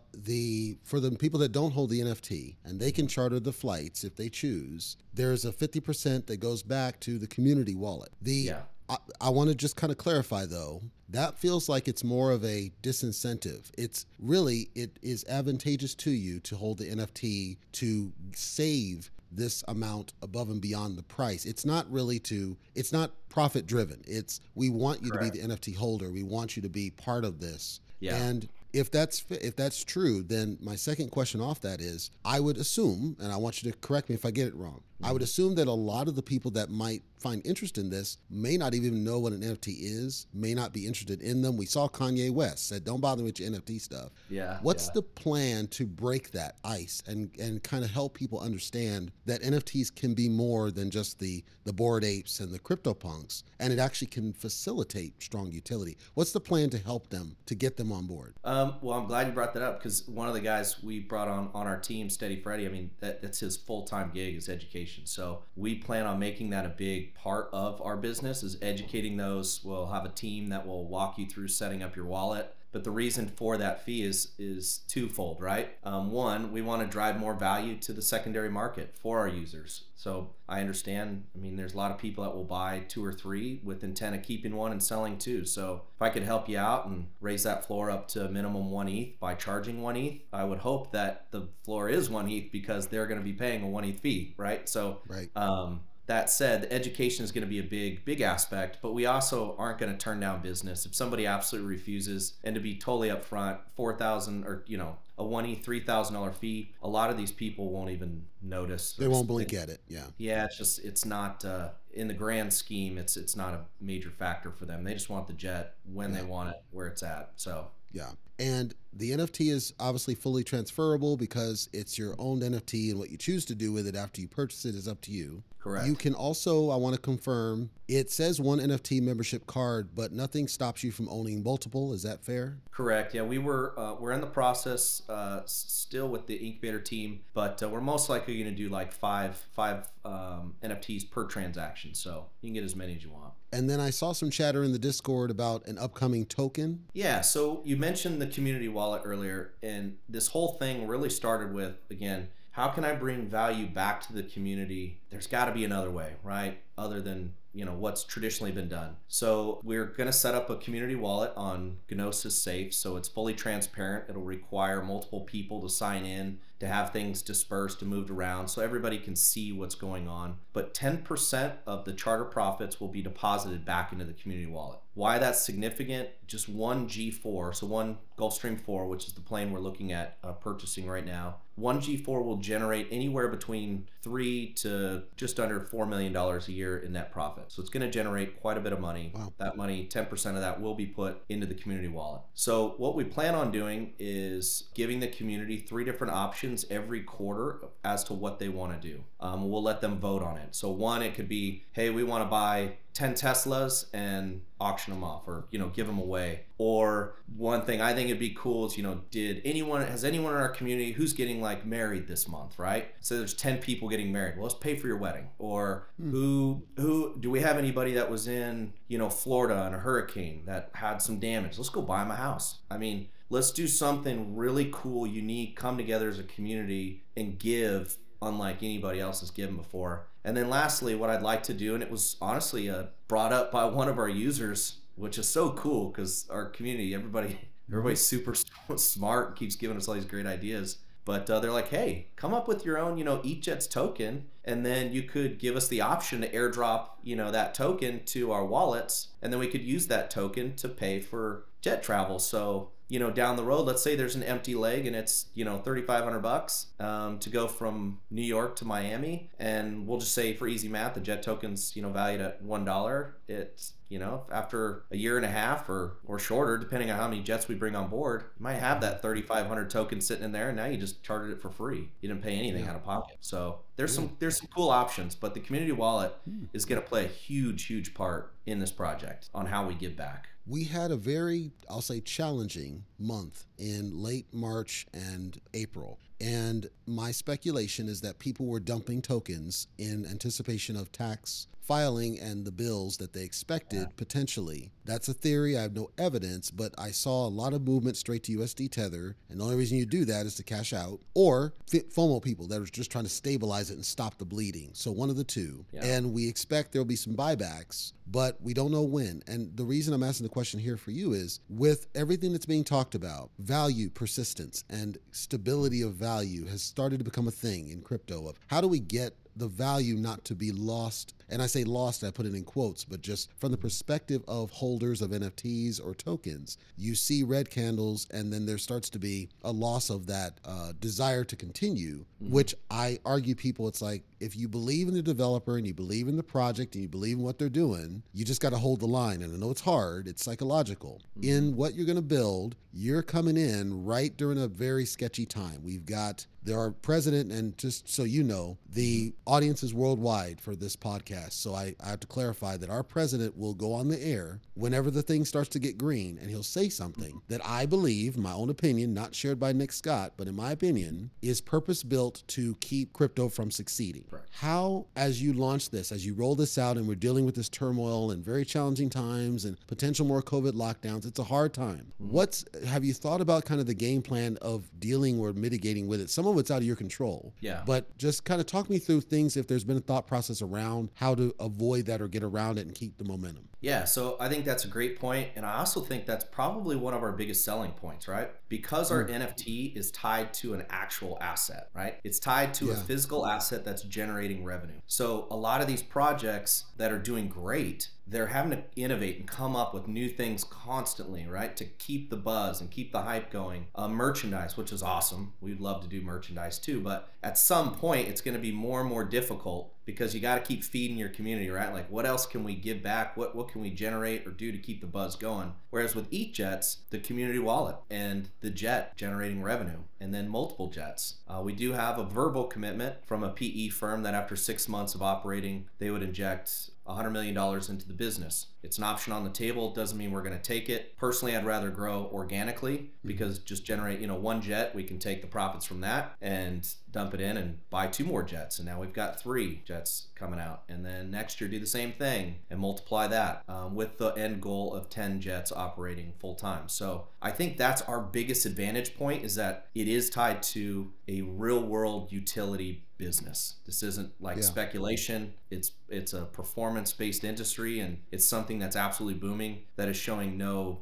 the for the people that don't hold the NFT and they can charter the flights if they choose. There's a 50% that goes back to the community wallet. The
Yeah.
I, I want to just kind of clarify though that feels like it's more of a disincentive. It's really it is advantageous to you to hold the NFT to save this amount above and beyond the price. It's not really to it's not profit driven. It's we want you
Correct.
to be the NFT holder. We want you to be part of this.
Yeah.
And if that's if that's true, then my second question off that is I would assume, and I want you to correct me if I get it wrong. I would assume that a lot of the people that might find interest in this may not even know what an NFT is, may not be interested in them. We saw Kanye West said, "Don't bother with your NFT stuff."
Yeah.
What's
yeah.
the plan to break that ice and and kind of help people understand that NFTs can be more than just the the bored apes and the crypto punks, and it actually can facilitate strong utility? What's the plan to help them to get them on board?
Um, well, I'm glad you brought that up because one of the guys we brought on on our team, Steady Freddy, I mean, that, that's his full time gig is education. So we plan on making that a big part of our business is educating those. We'll have a team that will walk you through setting up your wallet. But the reason for that fee is is twofold, right? Um, one, we want to drive more value to the secondary market for our users. So I understand. I mean, there's a lot of people that will buy two or three with intent of keeping one and selling two. So if I could help you out and raise that floor up to minimum one ETH by charging one ETH, I would hope that the floor is one ETH because they're going to be paying a one ETH fee, right? So
Right.
um, that said, education is going to be a big, big aspect, but we also aren't going to turn down business if somebody absolutely refuses. And to be totally upfront, four thousand or you know a one e three thousand dollar fee, a lot of these people won't even notice.
They won't blink at it. Yeah.
Yeah, it's just it's not uh, in the grand scheme. It's it's not a major factor for them. They just want the jet when yeah. they want it, where it's at. So
yeah. And the NFT is obviously fully transferable because it's your own NFT, and what you choose to do with it after you purchase it is up to you.
Correct.
You can also, I want to confirm, it says one NFT membership card, but nothing stops you from owning multiple. Is that fair?
Correct. Yeah, we were uh, we're in the process uh, still with the incubator team, but uh, we're most likely going to do like five five um, NFTs per transaction, so you can get as many as you want.
And then I saw some chatter in the Discord about an upcoming token.
Yeah, so you mentioned the community wallet earlier, and this whole thing really started with again how can I bring value back to the community? There's got to be another way, right? Other than you know what's traditionally been done. So we're going to set up a community wallet on Gnosis Safe, so it's fully transparent. It'll require multiple people to sign in to have things dispersed and moved around so everybody can see what's going on. But 10% of the charter profits will be deposited back into the community wallet. Why that's significant? Just one G4, so one Gulfstream 4, which is the plane we're looking at uh, purchasing right now. One G4 will generate anywhere between three to just under four million dollars a year in net profit. So it's going to generate quite a bit of money. Wow. That money, 10% of that will be put into the community wallet. So what we plan on doing is giving the community three different options every quarter as to what they want to do. Um, we'll let them vote on it. So one, it could be, hey, we want to buy 10 Teslas and auction them off or, you know, give them away. Or one thing I think it'd be cool is, you know, did anyone, has anyone in our community who's getting like married this month, right? So there's 10 people getting married. Well, let's pay for your wedding. Or hmm. who, who, do we have anybody that was in, you know, Florida in a hurricane that had some damage? Let's go buy them a house. I mean, let's do something really cool, unique, come together as a community and give unlike anybody else has given before. And then lastly, what I'd like to do, and it was honestly uh, brought up by one of our users, which is so cool because our community, everybody, everybody's super smart, keeps giving us all these great ideas. But uh, they're like, hey, come up with your own, you know, ETHJets token, and then you could give us the option to airdrop, you know, that token to our wallets, and then we could use that token to pay for jet travel. So you know down the road let's say there's an empty leg and it's you know 3500 bucks um, to go from new york to miami and we'll just say for easy math the jet tokens you know valued at one dollar. It's you know after a year and a half or or shorter depending on how many jets we bring on board you might have that 3500 token sitting in there and now you just chartered it for free. You didn't pay anything yeah. out of pocket. So there's some there's some cool options but the community wallet hmm. is going to play a huge huge part in this project on how we give back
we had a very, I'll say, challenging month in late March and April. And my speculation is that people were dumping tokens in anticipation of tax filing and the bills that they expected potentially. That's a theory. I have no evidence, but I saw a lot of movement straight to USD Tether. And the only reason you do that is to cash out or FOMO people that are just trying to stabilize it and stop the bleeding. So one of the two. Yeah. And we expect there'll be some buybacks, but we don't know when. And the reason I'm asking the question here for you is with everything that's being talked about, value, persistence, and stability of value has started to become a thing in crypto of how do we get the value not to be lost. And I say lost, I put it in quotes, but just from the perspective of holders of NFTs or tokens, you see red candles, and then there starts to be a loss of that uh, desire to continue, mm-hmm. which I argue people, it's like if you believe in the developer and you believe in the project and you believe in what they're doing, you just got to hold the line. And I know it's hard, it's psychological. Mm-hmm. In what you're going to build, you're coming in right during a very sketchy time. We've got our president, and just so you know, the audience is worldwide for this podcast. So I, I have to clarify that our president will go on the air whenever the thing starts to get green and he'll say something that I believe, my own opinion, not shared by Nick Scott, but in my opinion, is purpose built to keep crypto from succeeding. Right. How, as you launch this, as you roll this out, and we're dealing with this turmoil and very challenging times and potential more COVID lockdowns, it's a hard time. Mm-hmm. What's have you thought about kind of the game plan of dealing or mitigating with it? Some of it's out of your control.
Yeah.
But just kind of talk me through things if there's been a thought process around how to avoid that or get around it and keep the momentum.
Yeah, so I think that's a great point, and I also think that's probably one of our biggest selling points, right? Because our mm. NFT is tied to an actual asset, right? It's tied to a physical asset that's generating revenue. So a lot of these projects that are doing great, they're having to innovate and come up with new things constantly, right? To keep the buzz and keep the hype going. Uh, merchandise, which is awesome. We'd love to do merchandise too, but at some point, it's going to be more and more difficult because you got to keep feeding your community, right? Like, what else can we give back? What what can we generate or do to keep the buzz going? Whereas with ETHJets, the community wallet and the jet generating revenue, and then multiple jets. Uh, we do have a verbal commitment from a PE firm that after six months of operating, they would inject $100 million into the business. It's an option on the table. It doesn't mean we're going to take it. Personally, I'd rather grow organically mm-hmm. because just generate, you know, one jet, we can take the profits from that and dump it in and buy two more jets. And now we've got three jets coming out. And then next year, do the same thing and multiply that um, with the end goal of 10 jets operating full time. So I think that's our biggest advantage point is that it is tied to a real world utility business. This isn't like
Yeah.
speculation. It's it's a performance based industry, and it's something that's absolutely booming. That is showing no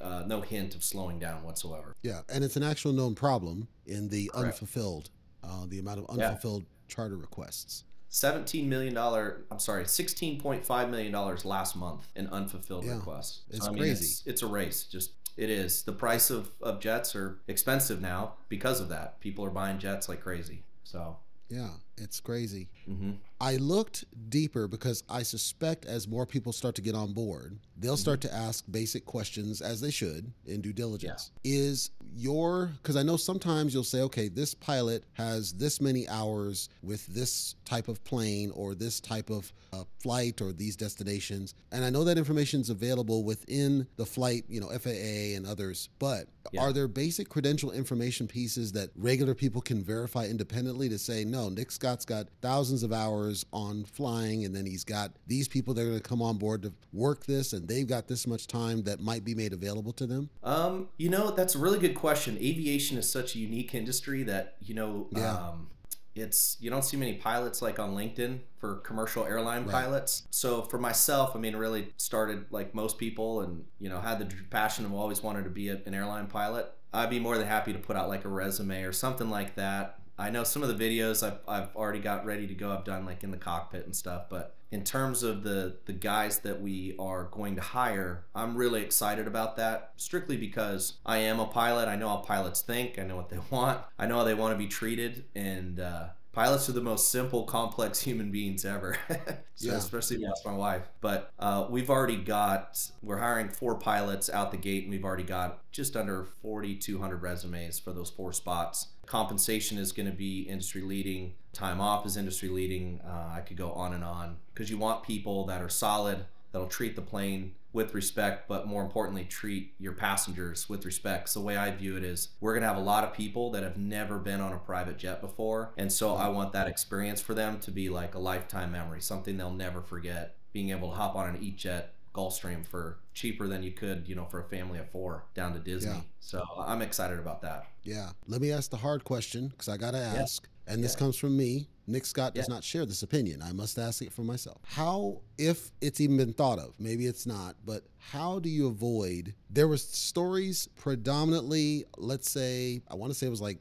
uh, no hint of slowing down whatsoever.
Yeah, and it's an actual known problem in the
Correct.
unfulfilled, uh, the amount of
Yeah.
unfulfilled charter requests.
Seventeen million dollar. I'm sorry, sixteen point five million dollars last month in unfulfilled
Yeah.
requests.
It's
I mean,
crazy.
It's, it's a race. Just it is. The price of, of jets are expensive now because of that. People are buying jets like crazy. So.
Yeah, it's crazy.
hmm
I looked deeper because I suspect as more people start to get on board, they'll start to ask basic questions as they should in due diligence. Is your, because I know sometimes you'll say, okay, this pilot has this many hours with this type of plane or this type of uh, flight or these destinations. And I know that information is available within the flight, you know, FAA and others, but
Yeah.
are there basic credential information pieces that regular people can verify independently to say, no, Nick Scott's got thousands of hours on flying, and then he's got these people that are going to come on board to work this, and they've got this much time that might be made available to them?
Um, you know, that's a really good question. Aviation is such a unique industry that, you know,
Yeah.
um, it's you don't see many pilots like on LinkedIn for commercial airline
Right.
pilots. So for myself, I mean, really started like most people, and you know, had the passion of always wanted to be an airline pilot. I'd be more than happy to put out like a resume or something like that. I know some of the videos I've, I've already got ready to go. I've done like in the cockpit and stuff, but in terms of the the guys that we are going to hire, I'm really excited about that. Strictly because I am a pilot. I know how pilots think. I know what they want. I know how they want to be treated, and uh, pilots are the most simple, complex human beings ever. so
Yeah.
especially ask my wife. But uh, we've already got we're hiring four pilots out the gate, and we've already got just under 4,200 resumes for those four spots. Compensation is going to be industry leading. Time off is industry leading. Uh, I could go on and on because you want people that are solid, that'll treat the plane with respect, but more importantly, treat your passengers with respect. So the way I view it is we're going to have a lot of people that have never been on a private jet before. And so I want that experience for them to be like a lifetime memory, something they'll never forget. Being able to hop on an E jet Gulfstream for cheaper than you could, you know, for a family of four down to Disney.
Yeah.
So I'm excited about that.
Yeah. Let me ask the hard question because I got to ask. And this
Yeah.
comes from me. Nick Scott does
Yeah.
not share this opinion. I must ask it for myself. How, if it's even been thought of, maybe it's not, but how do you avoid? There was stories predominantly, let's say, I want to say it was like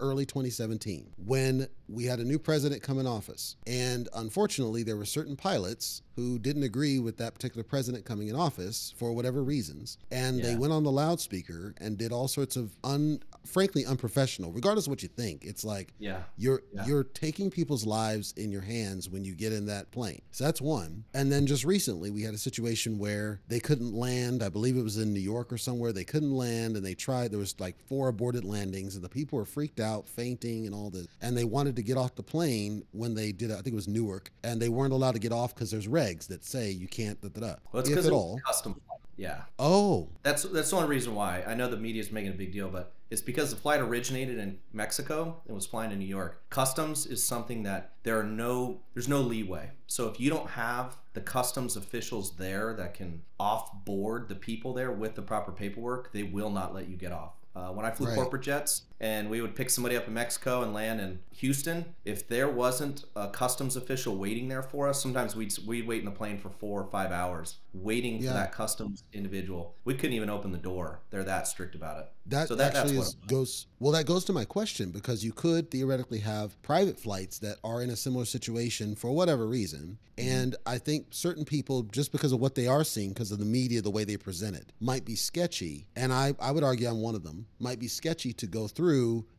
early 2017 when we had a new president come in office. And unfortunately, there were certain pilots who didn't agree with that particular president coming in office for whatever reasons. And they went on the loudspeaker and did all sorts of un, frankly, unprofessional, regardless of what you think. It's like,
Yeah.
you're
Yeah.
you're taking people's lives in your hands when you get in that plane. So that's one. And then just recently we had a situation where they couldn't land. I believe it was in New York or somewhere. They couldn't land and they tried there was like four aborted landings and the people were freaked out, fainting and all this. And they wanted to get off the plane when they did I think it was Newark and they weren't allowed to get off cuz there's regs that say you can't da, da, da.
Well, it's
if
because
at all.
custom flight. Yeah.
Oh,
That's that's the only reason why. I know the media is making a big deal, but it's because the flight originated in Mexico and was flying to New York. Customs is something that there are no there's no leeway. So if you don't have the customs officials there that can off board the people there with the proper paperwork, they will not let you get off. Uh, when I flew
Right.
corporate jets and we would pick somebody up in Mexico and land in Houston, if there wasn't a customs official waiting there for us, sometimes we'd we'd wait in the plane for four or five hours waiting
Yeah.
for that customs individual. We couldn't even open the door. They're that strict about it.
That
So that-
actually is, goes well. That goes to my question because you could theoretically have private flights that are in a similar situation for whatever reason,
Mm-hmm.
and I think certain people, just because of what they are seeing, because of the media, the way they present it, might be sketchy. And I, I would argue I'm one of them. Might be sketchy to go through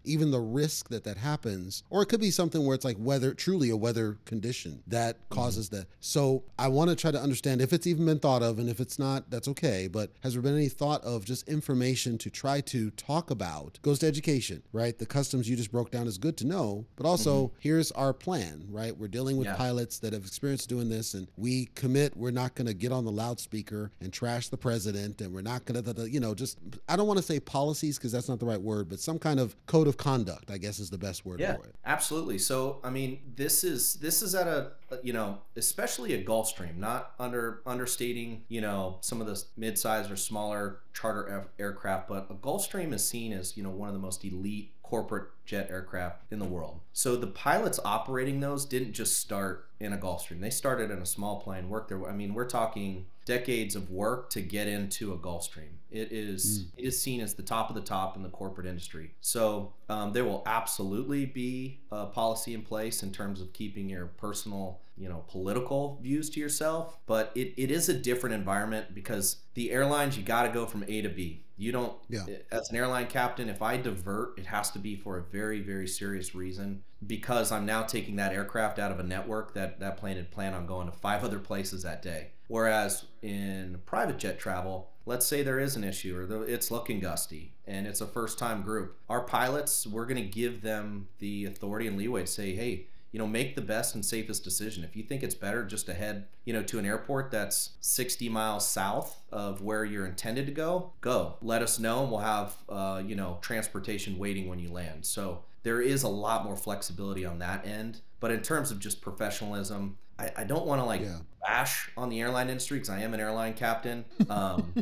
even the risk that that happens, or it could be something where it's like weather, truly a weather condition that
Mm-hmm.
causes that. So I want to try to understand if it's even been thought of, and if it's not, that's okay. But has there been any thought of just information to try to talk about? Goes to education, right? The customs you just broke down is good to know, but also here's our plan, right? We're dealing with
Yeah.
pilots that have experience doing this, and we commit we're not going to get on the loudspeaker and trash the president, and we're not going to, you know, just I don't want to say policies because that's not the right word, but some kind of code of conduct, I guess, is the best word
Yeah,
for it.
absolutely. So, I mean, this is this is at a you know, especially a Gulfstream, not under understating, you know, some of the mid-size or smaller charter air- aircraft, but a Gulfstream is seen as you know one of the most elite corporate jet aircraft in the world. So the pilots operating those didn't just start in a Gulfstream. They started in a small plane, worked their. I mean, we're talking decades of work to get into a Gulfstream. It is it is seen as the top of the top in the corporate industry. So um, there will absolutely be a policy in place in terms of keeping your personal, you know, political views to yourself. But it, it is a different environment because the airlines you got to go from A to B. You don't.
Yeah.
Eh, as an airline captain, if I divert, it has to be for a very very serious reason because I'm now taking that aircraft out of a network that that plane had planned on going to five other places that day. Whereas in private jet travel, let's say there is an issue or it's looking gusty and it's a first time group. Our pilots, we're going to give them the authority and leeway to say, hey, you know, make the best and safest decision. If you think it's better just to head, you know, to an airport that's 60 miles south of where you're intended to go, go. Let us know and we'll have, uh, you know, transportation waiting when you land. So there is a lot more flexibility on that end. But in terms of just professionalism, I, I don't want to like
Yeah.
bash on the airline industry because I am an airline captain. Um,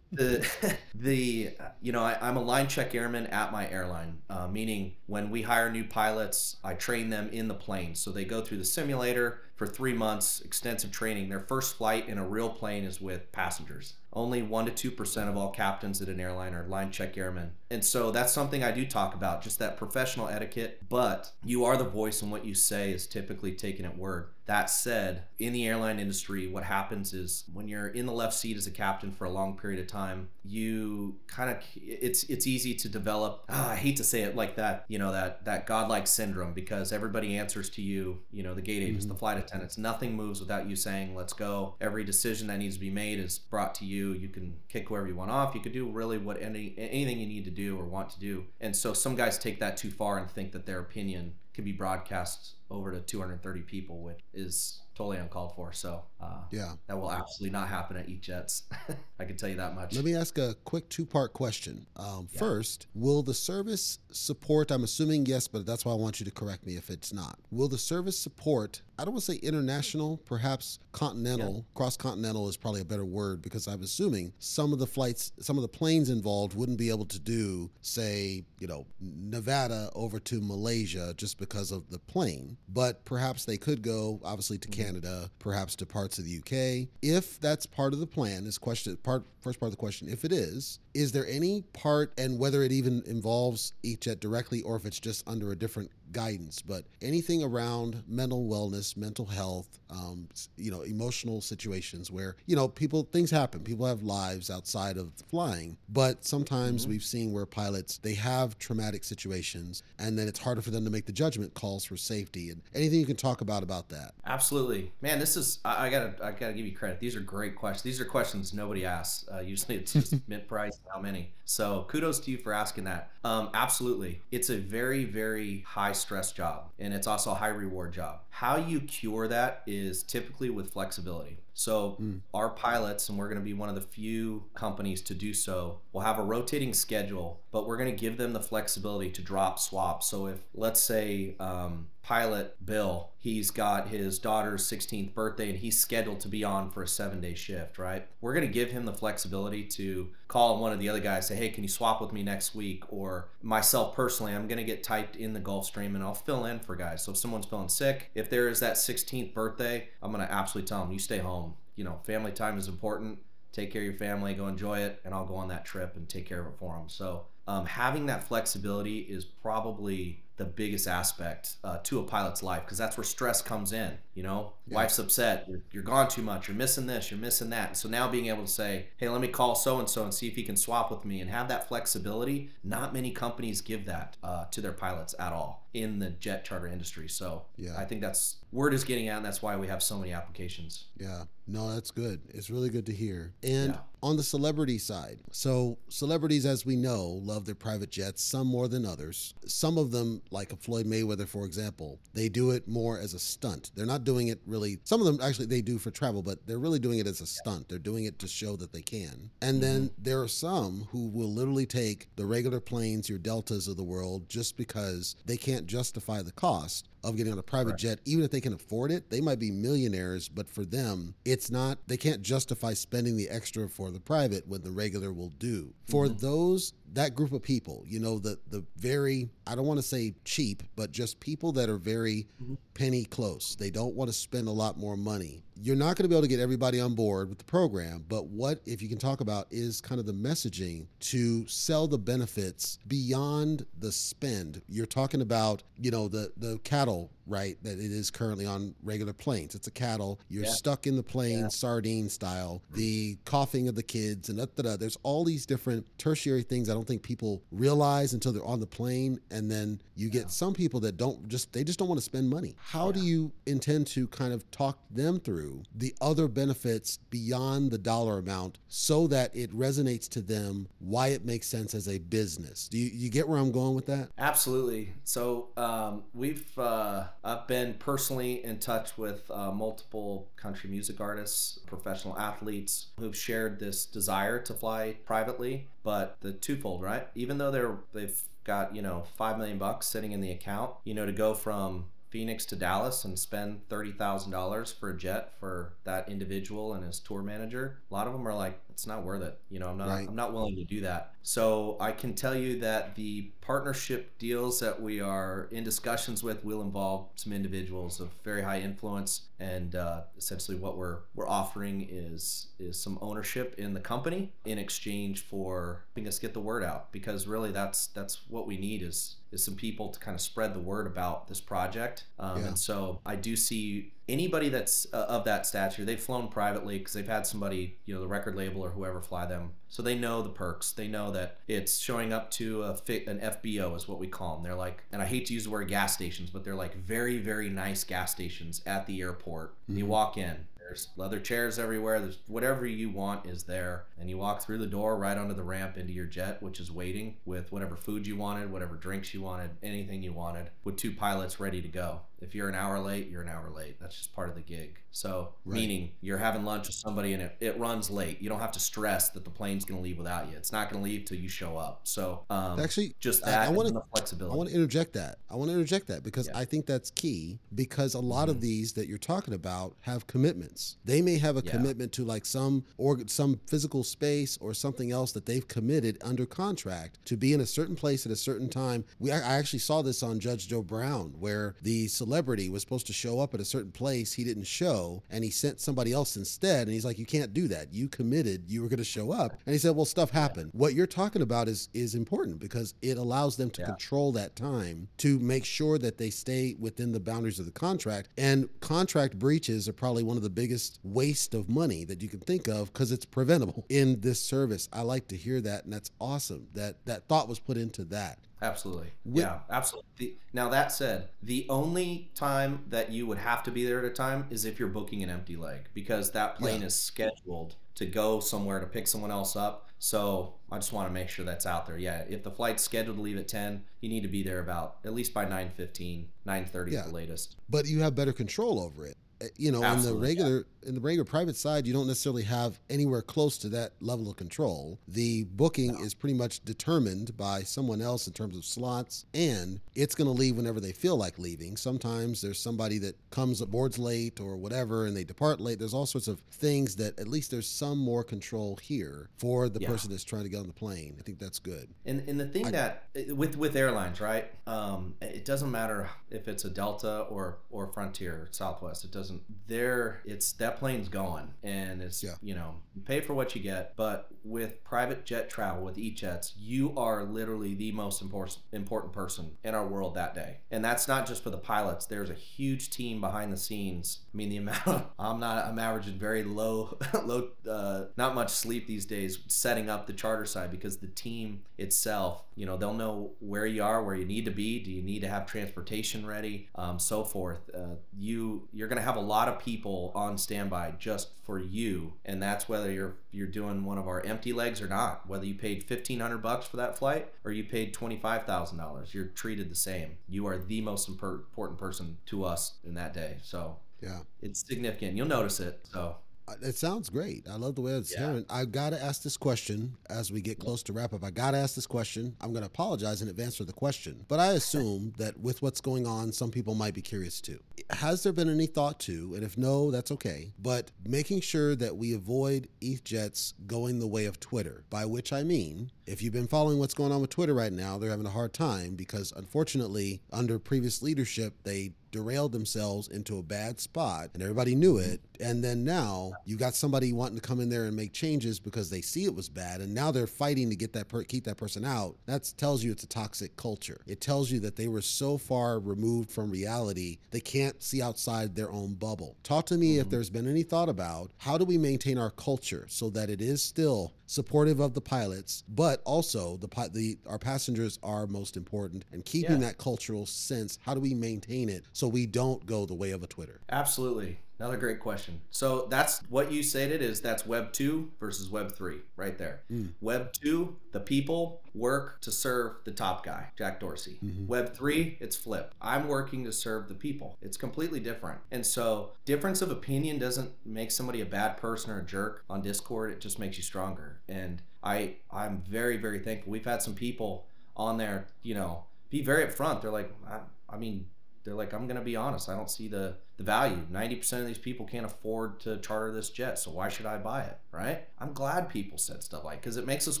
the the you know I, I'm a line check airman at my airline, uh, meaning when we hire new pilots, I train them in the plane. So they go through the simulator for three months, extensive training. Their first flight in a real plane is with passengers. Only one to two percent of all captains at an airline are line check airmen, and so that's something I do talk about, just that professional etiquette. But you are the voice, and what you say is typically taken at word. That said, in the airline industry, what happens is when you're in the left seat as a captain for a long period of time, you kind of it's it's easy to develop. ah, I hate to say it like that, you know that that godlike syndrome because everybody answers to you. You know the gate agents, the flight attendants. Nothing moves without you saying "Let's go." Every decision that needs to be made is brought to you. You can kick whoever you want off. You could do really what any anything you need to do or want to do. And so some guys take that too far and think that their opinion can be broadcast over to 230 people, which is totally uncalled for. So uh,
Yeah.
that will absolutely not happen at ETHJets. I can tell you that much.
Let me ask a quick two part question. Um,
Yeah.
First, will the service support? I'm assuming yes, but that's why I want you to correct me if it's not. Will the service support? I don't want to say international, perhaps continental. Cross continental is probably a better word because I'm assuming some of the flights, some of the planes involved wouldn't be able to do, say, you know, Nevada over to Malaysia just because of the plane. But perhaps they could go, obviously, to mm-hmm. Canada, perhaps to parts of the UK. If that's part of the plan, is question part first part of the question. If it is, is there any part, and whether it even involves ETHJet directly or if it's just under a different guidance, but anything around mental wellness, mental health, um, you know, emotional situations where you know people things happen. People have lives outside of flying, but sometimes we've seen where pilots they have traumatic situations, and then it's harder for them to make the judgment calls for safety. And anything you can talk about about that.
Absolutely, man. This is I, I gotta I gotta give you credit. These are great questions. These are questions nobody asks. Uh, usually it's just mint price, how many. So kudos to you for asking that. Um, absolutely, it's a very very high stress job, and it's also a high reward job. How you cure that is typically with flexibility. So our pilots, and we're going to be one of the few companies to do so, will have a rotating schedule, but we're going to give them the flexibility to drop swap. So if let's say um, pilot Bill, he's got his daughter's 16th birthday and he's scheduled to be on for a seven day shift, right? We're going to give him the flexibility to call one of the other guys, say, hey, can you swap with me next week? Or myself personally, I'm going to get typed in the Gulfstream and I'll fill in for guys. So if someone's feeling sick, if there is that 16th birthday, I'm going to absolutely tell them, you stay home. You know, family time is important. Take care of your family, go enjoy it, and I'll go on that trip and take care of it for them. So um, having that flexibility is probably the biggest aspect uh, to a pilot's life because that's where stress comes in. You know,
Yeah.
wife's upset, you're, you're gone too much, you're missing this, you're missing that. So now being able to say, hey, let me call so and so and see if he can swap with me and have that flexibility, not many companies give that uh, to their pilots at all in the jet charter industry. So
Yeah.
I think that's word is getting out, and that's why we have so many applications.
Yeah, no, that's good. It's really good to hear. And
Yeah.
on the celebrity side, so celebrities, as we know, love their private jets, some more than others. Some of them, like a Floyd Mayweather, for example, they do it more as a stunt. They're not doing it really, some of them actually they do for travel, but they're really doing it as a stunt. They're doing it to show that they can. And then mm-hmm. there are some who will literally take the regular planes, your Deltas of the world, just because they can't justify the cost of getting on a private jet, even if they can afford it. They might be millionaires, but for them, it's not, they can't justify spending the extra for the private when the regular will do. For mm-hmm. those, that group of people, you know, the, the very, I don't want to say cheap, but just people that are very mm-hmm. penny close. They don't want to spend a lot more money. You're not going to be able to get everybody on board with the program, but what, if you can talk about, is kind of the messaging to sell the benefits beyond the spend. You're talking about, you know, the the cattle, right? That it is currently on regular planes. It's a cattle. You're
Yeah.
stuck in the plane, sardine style. The coughing of the kids, and da, da, da. there's all these different tertiary things. I don't think people realize until they're on the plane, and then you get some people that don't just they just don't want to spend money. How do you intend to kind of talk them through the other benefits beyond the dollar amount so that it resonates to them why it makes sense as a business? Do you, you get where I'm going with that?
Absolutely. So um, we've uh, I've been personally in touch with uh, multiple country music artists, professional athletes who've shared this desire to fly privately, but the twofold, right? Even though they're they've got you know five million bucks sitting in the account, you know, to go from Phoenix to Dallas and spend thirty thousand dollars for a jet for that individual and his tour manager. A lot of them are like, it's not worth it. You know, I'm not
Right.
I'm not willing to do that. So I can tell you that the partnership deals that we are in discussions with will involve some individuals of very high influence, and uh, essentially what we're we're offering is is some ownership in the company in exchange for helping us get the word out. Because really, that's that's what we need is is some people to kind of spread the word about this project. Um,
Yeah.
And so I do see anybody that's uh, of that stature. They've flown privately because they've had somebody, you know, the record label or whoever fly them. So they know the perks. They know that it's showing up to a fi- an FBO is what we call them. They're like, and I hate to use the word gas stations, but they're like very very nice gas stations at the airport. You walk in. There's leather chairs everywhere. There's whatever you want is there. And you walk through the door right onto the ramp into your jet, which is waiting with whatever food you wanted, whatever drinks you wanted, anything you wanted, with two pilots ready to go. If you're an hour late, you're an hour late. That's just part of the gig. So,
Right.
meaning you're having lunch with somebody and it, it runs late. You don't have to stress that the plane's going to leave without you. It's not going to leave till you show up. So, um,
Actually,
just
I-
that
I
and
wanna-
the flexibility.
I want to interject that. I want to interject that because
Yeah.
I think that's key because a lot of these that you're talking about have commitments. They may have a
Yeah.
commitment to like some or some physical space or something else that they've committed under contract to be in a certain place at a certain time. We I I actually saw this on Judge Joe Brown where the celebrity was supposed to show up at a certain place he didn't show and he sent somebody else instead and he's like you can't do that. You committed you were going to show up. And he said well stuff happened. What you're talking about is is important because it allows them to
Yeah.
control that time to make sure that they stay within the boundaries of the contract. And contract breaches are probably one of the biggest waste of money that you can think of because it's preventable in this service. I like to hear that, and that's awesome that that thought was put into that.
Absolutely.
With-
yeah, absolutely. Now that said, the only time that you would have to be there at a time is if you're booking an empty leg because that plane
Yeah.
is scheduled to go somewhere to pick someone else up. So I just want to make sure that's out there. Yeah, if the flight's scheduled to leave at 10, you need to be there about at least by 9:15, 9:30
Yeah.
at the latest.
But you have better control over it. Uh, You know,
Absolutely,
in the regular in the regular private side, you don't necessarily have anywhere close to that level of control. The booking is pretty much determined by someone else in terms of slots, and it's going to leave whenever they feel like leaving. Sometimes there's somebody that comes aboard's late or whatever, and they depart late. There's all sorts of things that at least there's some more control here for the
Yeah.
person that's trying to get on the plane. I think that's good.
And, and the thing that with with airlines, right? Um, it doesn't matter if it's a Delta or or Frontier, Southwest. It doesn't. There, it's that plane's gone and it's
Yeah.
you know you pay for what you get. But with private jet travel with ETHJets, you are literally the most important important person in our world that day, and that's not just for the pilots. There's a huge team behind the scenes. I mean, the amount of, I'm not I'm averaging very low low uh, not much sleep these days setting up the charter side because the team itself you know they'll know where you are where you need to be do you need to have transportation ready um, so forth uh, you you're going to have a lot of people on standby just for you and that's whether you're you're doing one of our empty legs or not. Whether you paid 1500 bucks for that flight or you paid $25000 you're treated the same. You are the most impor- important person to us in that day. So
Yeah.
it's significant. You'll notice it. So
It sounds great. I love the way it's
Yeah.
hearing. I gotta ask this question as we get close to wrap up. I gotta ask this question. I'm gonna apologize in advance for the question, but I assume that with what's going on, some people might be curious too. Has there been any thought to, and if no, that's okay, but making sure that we avoid ETHJets going the way of Twitter? By which I mean, if you've been following what's going on with Twitter right now, they're having a hard time because unfortunately, under previous leadership, they derailed themselves into a bad spot and everybody knew it. And then now you got somebody wanting to come in there and make changes because they see it was bad. And now they're fighting to get that per- keep that person out. That tells you it's a toxic culture. It tells you that they were so far removed from reality, they can't see outside their own bubble. Talk to me if mm-hmm. there's been any thought about how do we maintain our culture so that it is still supportive of the pilots, but also the the our passengers are most important and keeping
Yeah.
that cultural sense. How do we maintain it so we don't go the way of a Twitter?
Absolutely. Another great question. So that's what you stated is that's web 2 versus web 3 right there. Hmm. Web 2, the people work to serve the top guy, Jack Dorsey. Mm-hmm. Web 3, it's flip. I'm working to serve the people. It's completely different. And so, difference of opinion doesn't make somebody a bad person or a jerk on Discord. It just makes you stronger. And I I'm very very thankful. We've had some people on there, you know, be very upfront. They're like, I, I mean, they're like, I'm gonna be honest. I don't see the the value. Ninety percent of these people can't afford to charter this jet, so why should I buy it? Right? I'm glad people said stuff like because it makes us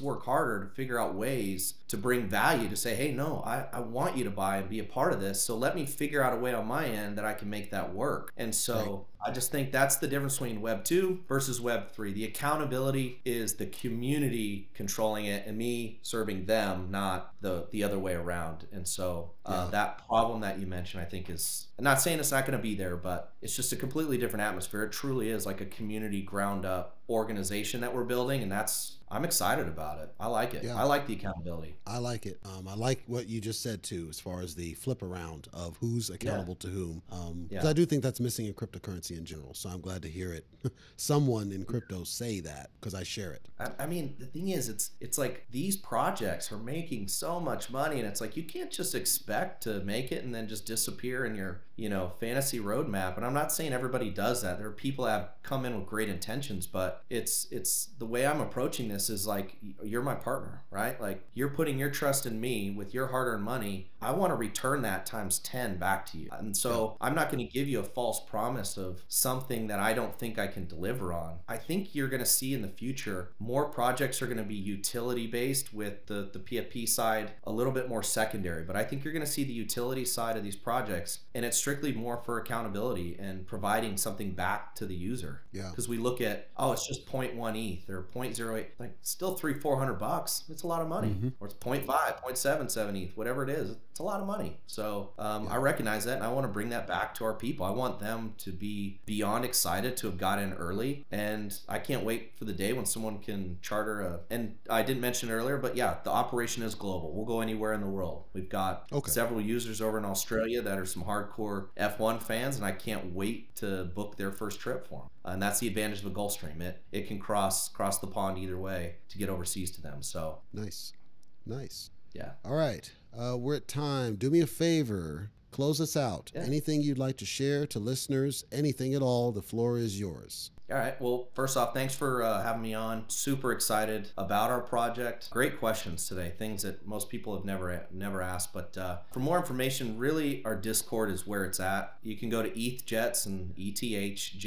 work harder to figure out ways to bring value to say, hey, no, I, I want you to buy and be a part of this. So let me figure out a way on my end that I can make that work. And so I just think that's the difference between Web two versus Web three. The accountability is the community controlling it and me serving them, not the the other way around. And so uh,
Yeah.
that problem that you mentioned, I think, is I'm not saying it's not going to be there, but it's just a completely different atmosphere. It truly is like a community ground up organization that we're building, and that's I'm excited about it. I like it.
Yeah.
I like the accountability.
I like it. Um, I like what you just said too, as far as the flip around of who's accountable to whom. Um,
Yeah.
I do think that's missing in cryptocurrency in general. So I'm glad to hear it. Someone in crypto say that because I share it.
I, I mean, the thing is, it's it's like these projects are making so much money, and it's like you can't just expect to make it and then just disappear in your you know fantasy roadmap. And I'm not saying everybody does that. There are people that have come in with great intentions, but it's it's the way I'm approaching this is like you're my partner, right? Like you're putting your trust in me with your hard-earned money. I want to return that times ten back to you, and so I'm not going to give you a false promise of something that I don't think I can deliver on. I think you're going to see in the future more projects are going to be utility based with the, the PFP side a little bit more secondary. But I think you're going to see the utility side of these projects and it's strictly more for accountability and providing something back to the user.
Yeah.
Because we look at, oh, it's just 0.1 ETH or 0.08, like still three, 400 bucks. It's a lot of money.
Mhm.
Or it's 0.5, 0.77 ETH, whatever it is. It's a lot of money. So um,
Yeah.
I recognize that and I want to bring that back to our people. I want them to be beyond excited to have got in early. And I can't wait for the day when someone can charter a. And I didn't mention earlier, but yeah, the operation is global. We'll go anywhere in the world. We've got
Okay.
several users over in Australia that are some hardcore F1 fans, and I can't wait to book their first trip for them. And that's the advantage of a Gulfstream. It it can cross cross the pond either way to get overseas to them. So
Nice. Nice.
Yeah.
All right. Uh, we're at time. Do me a favor. close us out.
Yeah.
Anything you'd like to share to listeners, anything at all, the floor is yours.
All right. Well, first off, thanks for uh, having me on. Super excited about our project. Great questions today. Things that most people have never never asked. But uh, for more information, really, our Discord is where it's at. You can go to ETHJets and ethjets.io.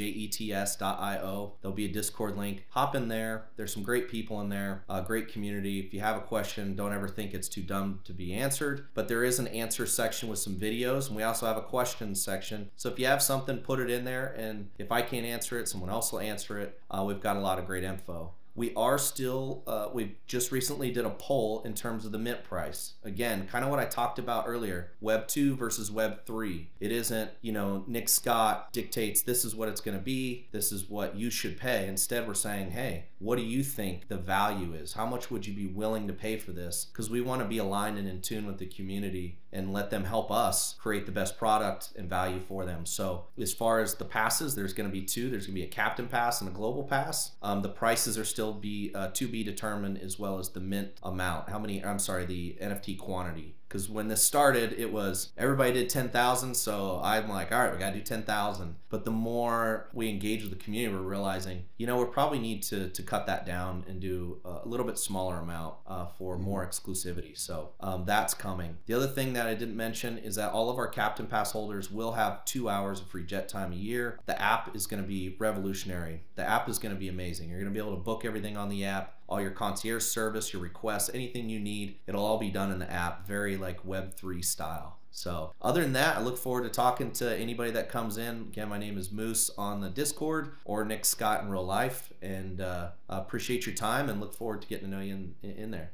There'll be a Discord link. Hop in there. There's some great people in there. Great community. If you have a question, don't ever think it's too dumb to be answered. But there is an answer section with some videos, and we also have a questions section. So if you have something, put it in there. And if I can't answer it, someone else will answer it. Uh, we've got a lot of great info. We are still, uh, we just recently did a poll in terms of the mint price. Again, kind of what I talked about earlier Web 2 versus Web 3. It isn't, you know, Nick Scott dictates this is what it's going to be, this is what you should pay. Instead, we're saying, hey, what do you think the value is? How much would you be willing to pay for this? Because we want to be aligned and in tune with the community and let them help us create the best product and value for them. So, as far as the passes, there's going to be two. There's going to be a captain pass and a global pass. Um, the prices are still be uh, to be determined, as well as the mint amount. How many? I'm sorry, the NFT quantity because when this started it was everybody did 10,000 so I'm like all right we got to do 10,000 but the more we engage with the community we're realizing you know we probably need to, to cut that down and do a little bit smaller amount uh, for more exclusivity. So um, that's coming. The other thing that I didn't mention is that all of our captain pass holders will have two hours of free jet time a year. The app is going to be revolutionary. The app is going to be amazing. You're going to be able to book everything on the app all your concierge service, your requests, anything you need, it'll all be done in the app, very like Web3 style. So, other than that, I look forward to talking to anybody that comes in. Again, my name is Moose on the Discord or Nick Scott in real life, and uh, appreciate your time and look forward to getting to know you in, in there.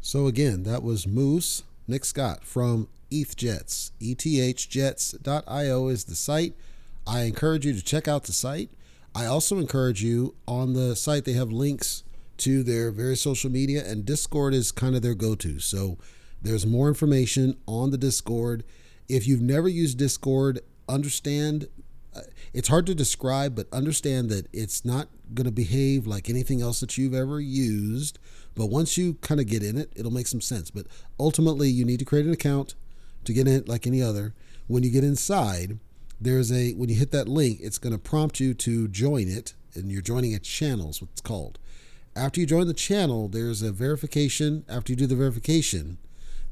So, again, that was Moose, Nick Scott from ETHJets. ETHJets.io is the site. I encourage you to check out the site. I also encourage you on the site, they have links to their various social media, and Discord is kind of their go to. So there's more information on the Discord. If you've never used Discord, understand uh, it's hard to describe, but understand that it's not going to behave like anything else that you've ever used. But once you kind of get in it, it'll make some sense. But ultimately, you need to create an account to get in it like any other. When you get inside, there's a when you hit that link, it's going to prompt you to join it, and you're joining a channel, is what it's called. After you join the channel, there's a verification. After you do the verification,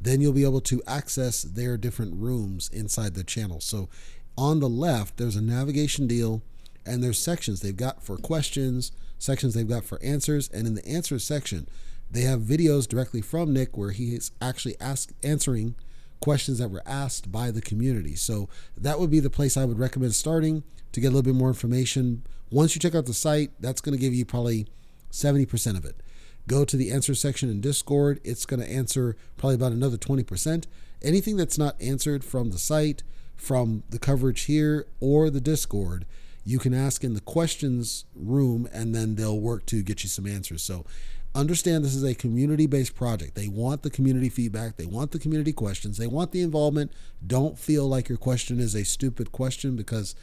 then you'll be able to access their different rooms inside the channel. So on the left, there's a navigation deal and there's sections they've got for questions, sections they've got for answers, and in the answers section, they have videos directly from Nick where he is actually ask, answering questions that were asked by the community. So that would be the place I would recommend starting to get a little bit more information. Once you check out the site, that's going to give you probably 70% of it. Go to the answer section in Discord. It's going to answer probably about another 20%. Anything that's not answered from the site, from the coverage here, or the Discord, you can ask in the questions room and then they'll work to get you some answers. So understand this is a community based project. They want the community feedback, they want the community questions, they want the involvement. Don't feel like your question is a stupid question because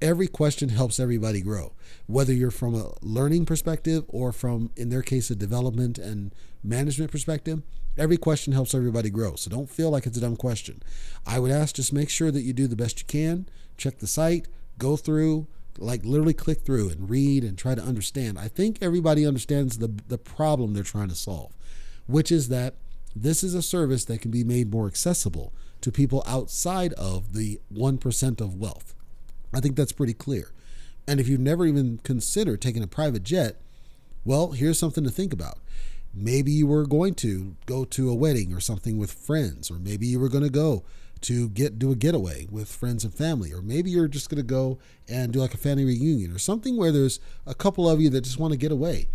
every question helps everybody grow, whether you're from a learning perspective or from, in their case, a development and management perspective. Every question helps everybody grow. So don't feel like it's a dumb question. I would ask just make sure that you do the best you can, check the site, go through, like literally click through and read and try to understand. I think everybody understands the, the problem they're trying to solve, which is that this is a service that can be made more accessible to people outside of the 1% of wealth. I think that's pretty clear. And if you've never even considered taking a private jet, well, here's something to think about. Maybe you were going to go to a wedding or something with friends, or maybe you were going to go to get do a getaway with friends and family, or maybe you're just going to go and do like a family reunion or something where there's a couple of you that just want to get away.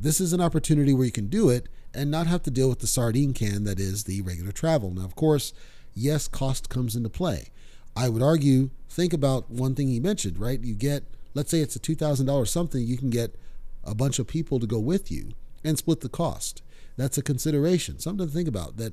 This is an opportunity where you can do it and not have to deal with the sardine can that is the regular travel. Now, of course, yes, cost comes into play. I would argue, think about one thing he mentioned, right? You get, let's say it's a $2,000 something, you can get a bunch of people to go with you and split the cost. That's a consideration, something to think about. That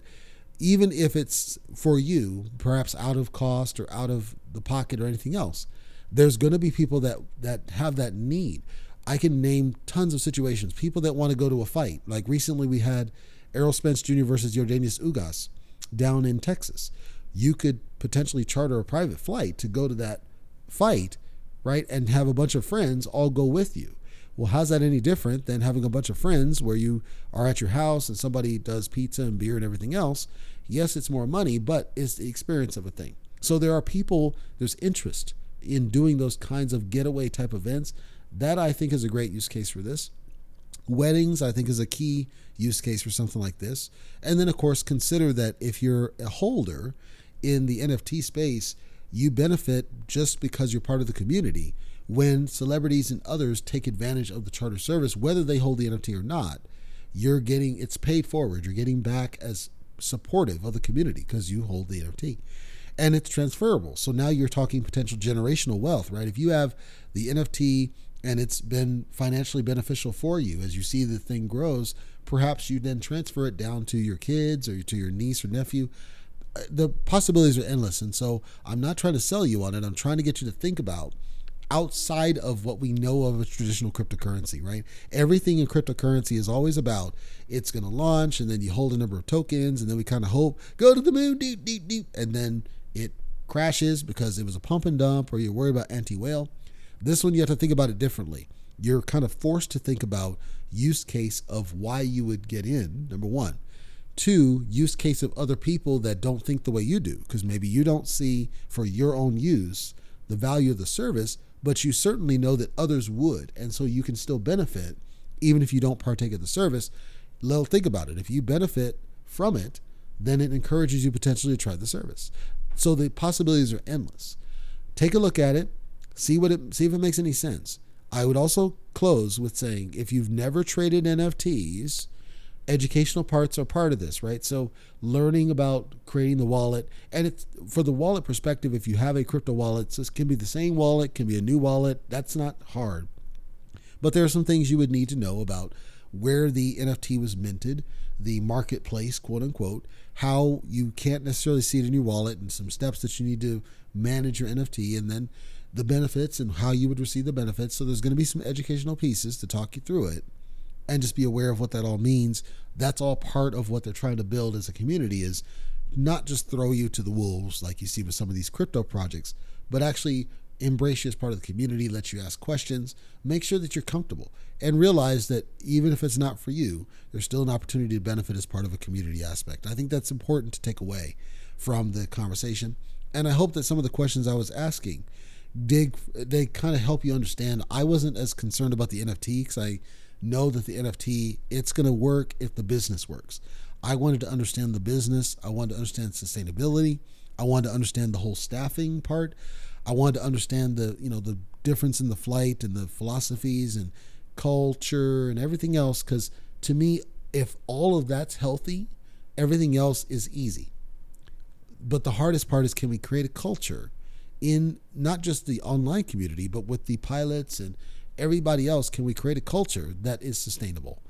even if it's for you, perhaps out of cost or out of the pocket or anything else, there's going to be people that that have that need. I can name tons of situations. People that want to go to a fight. Like recently, we had Errol Spence Jr. versus Yordenis Ugas down in Texas. You could potentially charter a private flight to go to that fight, right? And have a bunch of friends all go with you. Well, how's that any different than having a bunch of friends where you are at your house and somebody does pizza and beer and everything else? Yes, it's more money, but it's the experience of a thing. So there are people, there's interest in doing those kinds of getaway type events. That I think is a great use case for this. Weddings, I think, is a key use case for something like this. And then, of course, consider that if you're a holder in the NFT space, you benefit just because you're part of the community when celebrities and others take advantage of the charter service, whether they hold the NFT or not. You're getting it's paid forward. You're getting back as supportive of the community because you hold the NFT and it's transferable. So now you're talking potential generational wealth, right? If you have the NFT and it's been financially beneficial for you as you see the thing grows, perhaps you then transfer it down to your kids or to your niece or nephew. The possibilities are endless. And so I'm not trying to sell you on it. I'm trying to get you to think about outside of what we know of a traditional cryptocurrency, right? Everything in cryptocurrency is always about it's going to launch and then you hold a number of tokens and then we kind of hope go to the moon, deep, deep, deep, and then it crashes because it was a pump and dump or you're worried about anti whale. This one, you have to think about it differently. You're kind of forced to think about use case of why you would get in, number one. Two, use case of other people that don't think the way you do, because maybe you don't see for your own use the value of the service, but you certainly know that others would. And so you can still benefit even if you don't partake of the service. Well, think about it. If you benefit from it, then it encourages you potentially to try the service. So the possibilities are endless. Take a look at it, see what it see if it makes any sense. I would also close with saying if you've never traded NFTs, educational parts are part of this, right? So learning about creating the wallet and it's for the wallet perspective, if you have a crypto wallet, so this can be the same wallet, can be a new wallet, that's not hard. But there are some things you would need to know about where the NFT was minted, the marketplace, quote unquote, how you can't necessarily see it in your wallet, and some steps that you need to manage your NFT, and then the benefits and how you would receive the benefits. So there's going to be some educational pieces to talk you through it and just be aware of what that all means. That's all part of what they're trying to build as a community is not just throw you to the wolves like you see with some of these crypto projects, but actually embrace you as part of the community, let you ask questions, make sure that you're comfortable, and realize that even if it's not for you, there's still an opportunity to benefit as part of a community aspect. I think that's important to take away from the conversation. And I hope that some of the questions I was asking dig they kind of help you understand. I wasn't as concerned about the NFT because I know that the NFT it's going to work if the business works. I wanted to understand the business. I wanted to understand sustainability. I wanted to understand the whole staffing part. I wanted to understand the you know the difference in the flight and the philosophies and culture and everything else because to me if all of that's healthy everything else is easy but the hardest part is can we create a culture in not just the online community but with the pilots and everybody else can we create a culture that is sustainable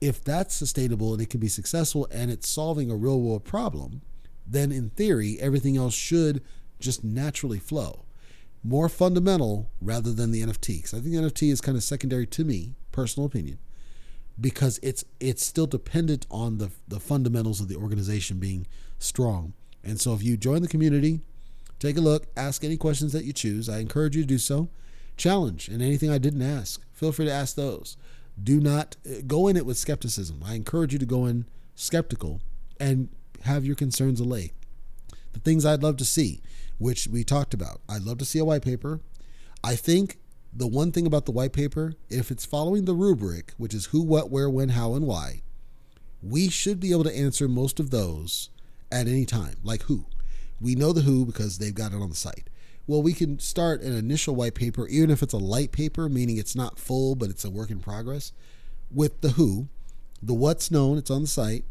if that's sustainable and it can be successful and it's solving a real world problem then in theory everything else should just naturally flow more fundamental rather than the NFT. Because I think the NFT is kind of secondary to me, personal opinion, because it's it's still dependent on the the fundamentals of the organization being strong. And so if you join the community, take a look, ask any questions that you choose. I encourage you to do so. Challenge and anything I didn't ask, feel free to ask those. Do not uh, go in it with skepticism. I encourage you to go in skeptical and have your concerns allayed. The things I'd love to see which we talked about. I'd love to see a white paper. I think the one thing about the white paper, if it's following the rubric, which is who, what, where, when, how, and why, we should be able to answer most of those at any time. Like who? We know the who because they've got it on the site. Well, we can start an initial white paper, even if it's a light paper, meaning it's not full, but it's a work in progress, with the who. The what's known, it's on the site.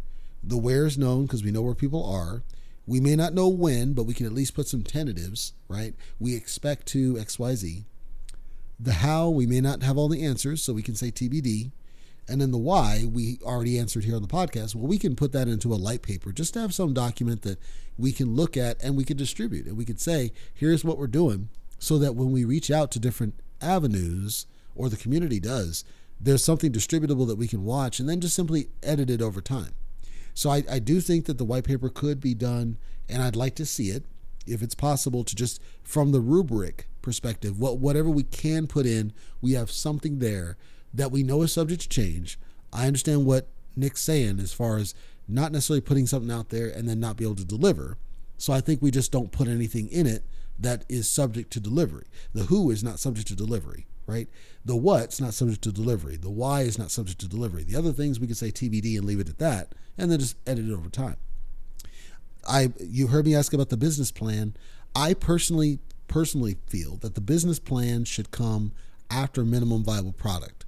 The where's known because we know where people are. We may not know when, but we can at least put some tentatives, right? We expect to XYZ. The how, we may not have all the answers, so we can say TBD. And then the why, we already answered here on the podcast. Well, we can put that into a light paper just to have some document that we can look at and we can distribute. And we could say, here's what we're doing, so that when we reach out to different avenues, or the community does, there's something distributable that we can watch and then just simply edit it over time. So I, I do think that the white paper could be done, and I'd like to see it. if it's possible to just from the rubric perspective, what whatever we can put in, we have something there that we know is subject to change. I understand what Nick's saying as far as not necessarily putting something out there and then not be able to deliver. So I think we just don't put anything in it that is subject to delivery. The who is not subject to delivery, right? The what's not subject to delivery. The why is not subject to delivery. The other things we could say TBD and leave it at that, and then just edit it over time. I you heard me ask about the business plan. I personally personally feel that the business plan should come after minimum viable product.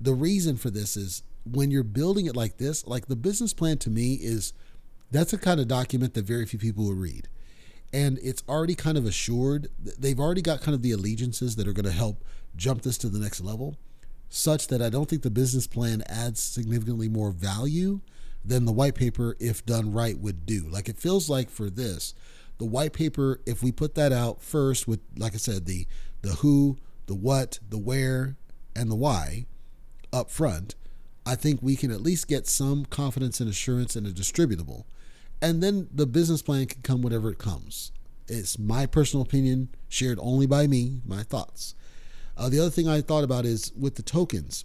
The reason for this is when you're building it like this, like the business plan to me is that's a kind of document that very few people will read. And it's already kind of assured, they've already got kind of the allegiances that are going to help jump this to the next level, such that I don't think the business plan adds significantly more value than the white paper, if done right, would do. Like it feels like for this, the white paper, if we put that out first with, like I said, the the who, the what, the where, and the why up front, I think we can at least get some confidence and assurance in a distributable. And then the business plan can come whatever it comes. It's my personal opinion, shared only by me, my thoughts. Uh, the other thing I thought about is with the tokens.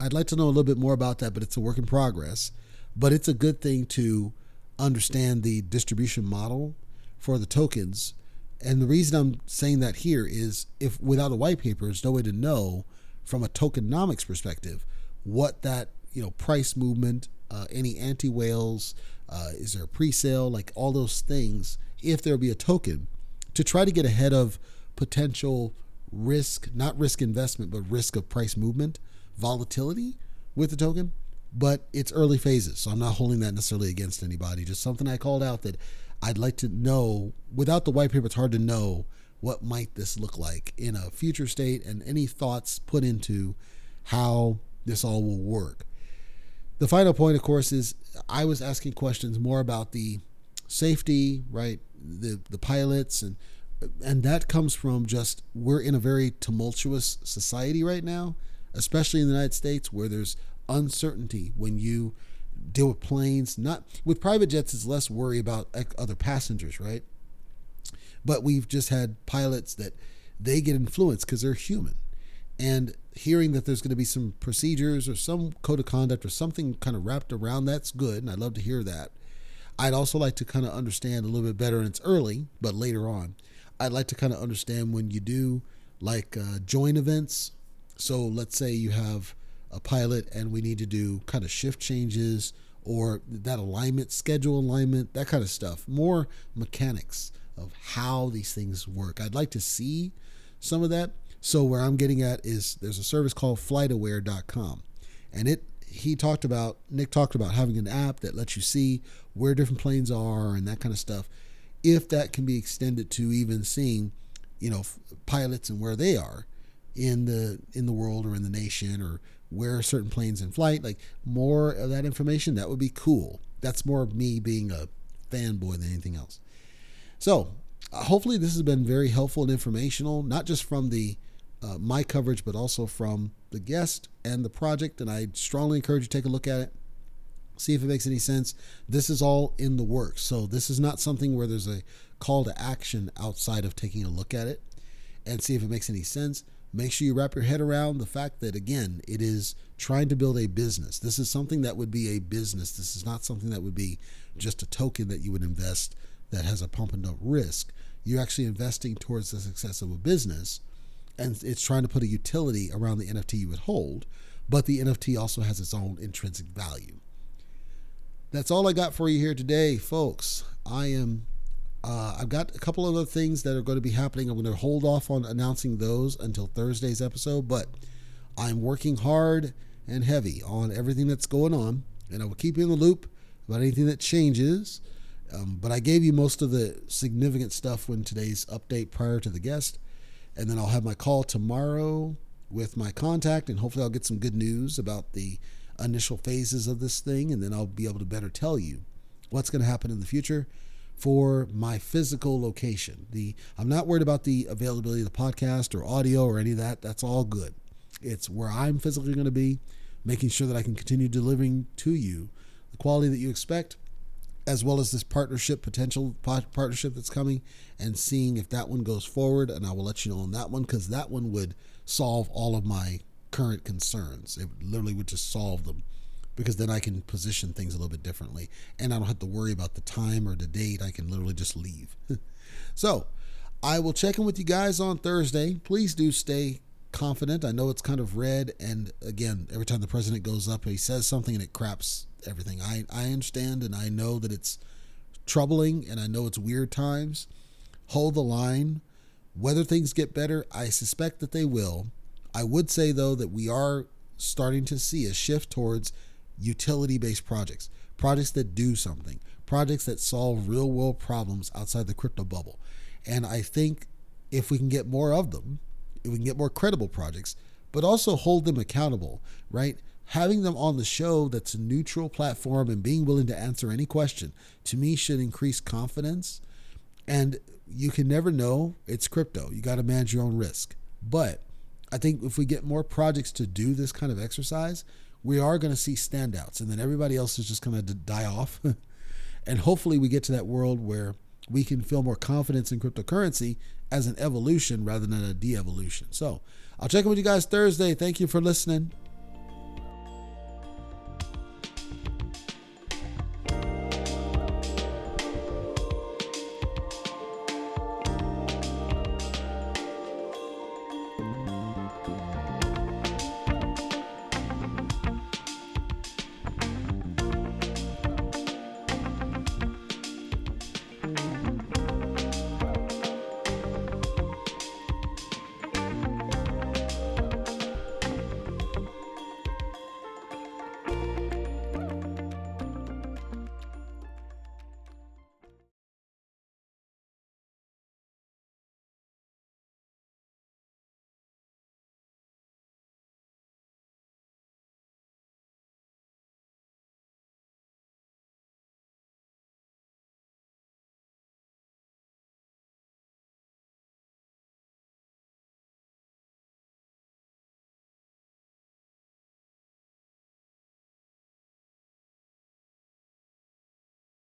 I'd like to know a little bit more about that, but it's a work in progress. But it's a good thing to understand the distribution model for the tokens. And the reason I'm saying that here is if without a white paper, there's no way to know from a tokenomics perspective what that you know price movement, uh, any anti whales, uh, is there a pre-sale, like all those things. If there'll be a token, to try to get ahead of potential risk, not risk investment, but risk of price movement, volatility with the token but it's early phases. So I'm not holding that necessarily against anybody. Just something I called out that I'd like to know. Without the white paper, it's hard to know what might this look like in a future state and any thoughts put into how this all will work. The final point, of course, is I was asking questions more about the safety, right? The the pilots and and that comes from just we're in a very tumultuous society right now, especially in the United States where there's uncertainty when you deal with planes. Not with private jets, it's less worry about other passengers, right? But we've just had pilots that they get influenced because they're human. And hearing that there's going to be some procedures or some code of conduct or something kind of wrapped around that's good. And I'd love to hear that. I'd also like to kind of understand a little bit better, and it's early, but later on, I'd like to kind of understand when you do like uh, join events. So let's say you have a pilot and we need to do kind of shift changes or that alignment, schedule alignment, that kind of stuff. More mechanics of how these things work. I'd like to see some of that. So where I'm getting at is there's a service called flightaware.com and it he talked about Nick talked about having an app that lets you see where different planes are and that kind of stuff. If that can be extended to even seeing, you know, pilots and where they are in the in the world or in the nation or where certain planes in flight, like more of that information, that would be cool. That's more of me being a fanboy than anything else. So, uh, hopefully, this has been very helpful and informational, not just from the uh, my coverage, but also from the guest and the project. And I strongly encourage you to take a look at it, see if it makes any sense. This is all in the works, so this is not something where there's a call to action outside of taking a look at it and see if it makes any sense make sure you wrap your head around the fact that again it is trying to build a business this is something that would be a business this is not something that would be just a token that you would invest that has a pump and dump risk you're actually investing towards the success of a business and it's trying to put a utility around the nft you would hold but the nft also has its own intrinsic value that's all i got for you here today folks i am uh, I've got a couple other things that are going to be happening. I'm going to hold off on announcing those until Thursday's episode, but I'm working hard and heavy on everything that's going on, and I will keep you in the loop about anything that changes. Um, but I gave you most of the significant stuff when today's update prior to the guest, and then I'll have my call tomorrow with my contact, and hopefully I'll get some good news about the initial phases of this thing, and then I'll be able to better tell you what's going to happen in the future for my physical location. The I'm not worried about the availability of the podcast or audio or any of that. That's all good. It's where I'm physically going to be, making sure that I can continue delivering to you the quality that you expect as well as this partnership, potential partnership that's coming, and seeing if that one goes forward. And I will let you know on that one because that one would solve all of my current concerns. It literally would just solve them because then I can position things a little bit differently and I don't have to worry about the time or the date. I can literally just leave. so I will check in with you guys on Thursday. Please do stay confident. I know it's kind of red, and again, every time the president goes up, he says something and it craps everything. I, I understand and I know that it's troubling and I know it's weird times. Hold the line. Whether things get better, I suspect that they will. I would say, though, that we are starting to see a shift towards utility based projects, projects that do something, projects that solve real world problems outside the crypto bubble. And I think if we can get more of them, if we can get more credible projects, but also hold them accountable, right? Having them on the show that's a neutral platform and being willing to answer any question to me should increase confidence. And you can never know. It's crypto. You got to manage your own risk. But I think if we get more projects to do this kind of exercise, we are going to see standouts, and then everybody else is just going to die off. and hopefully, we get to that world where we can feel more confidence in cryptocurrency as an evolution rather than a de evolution. So, I'll check in with you guys Thursday. Thank you for listening.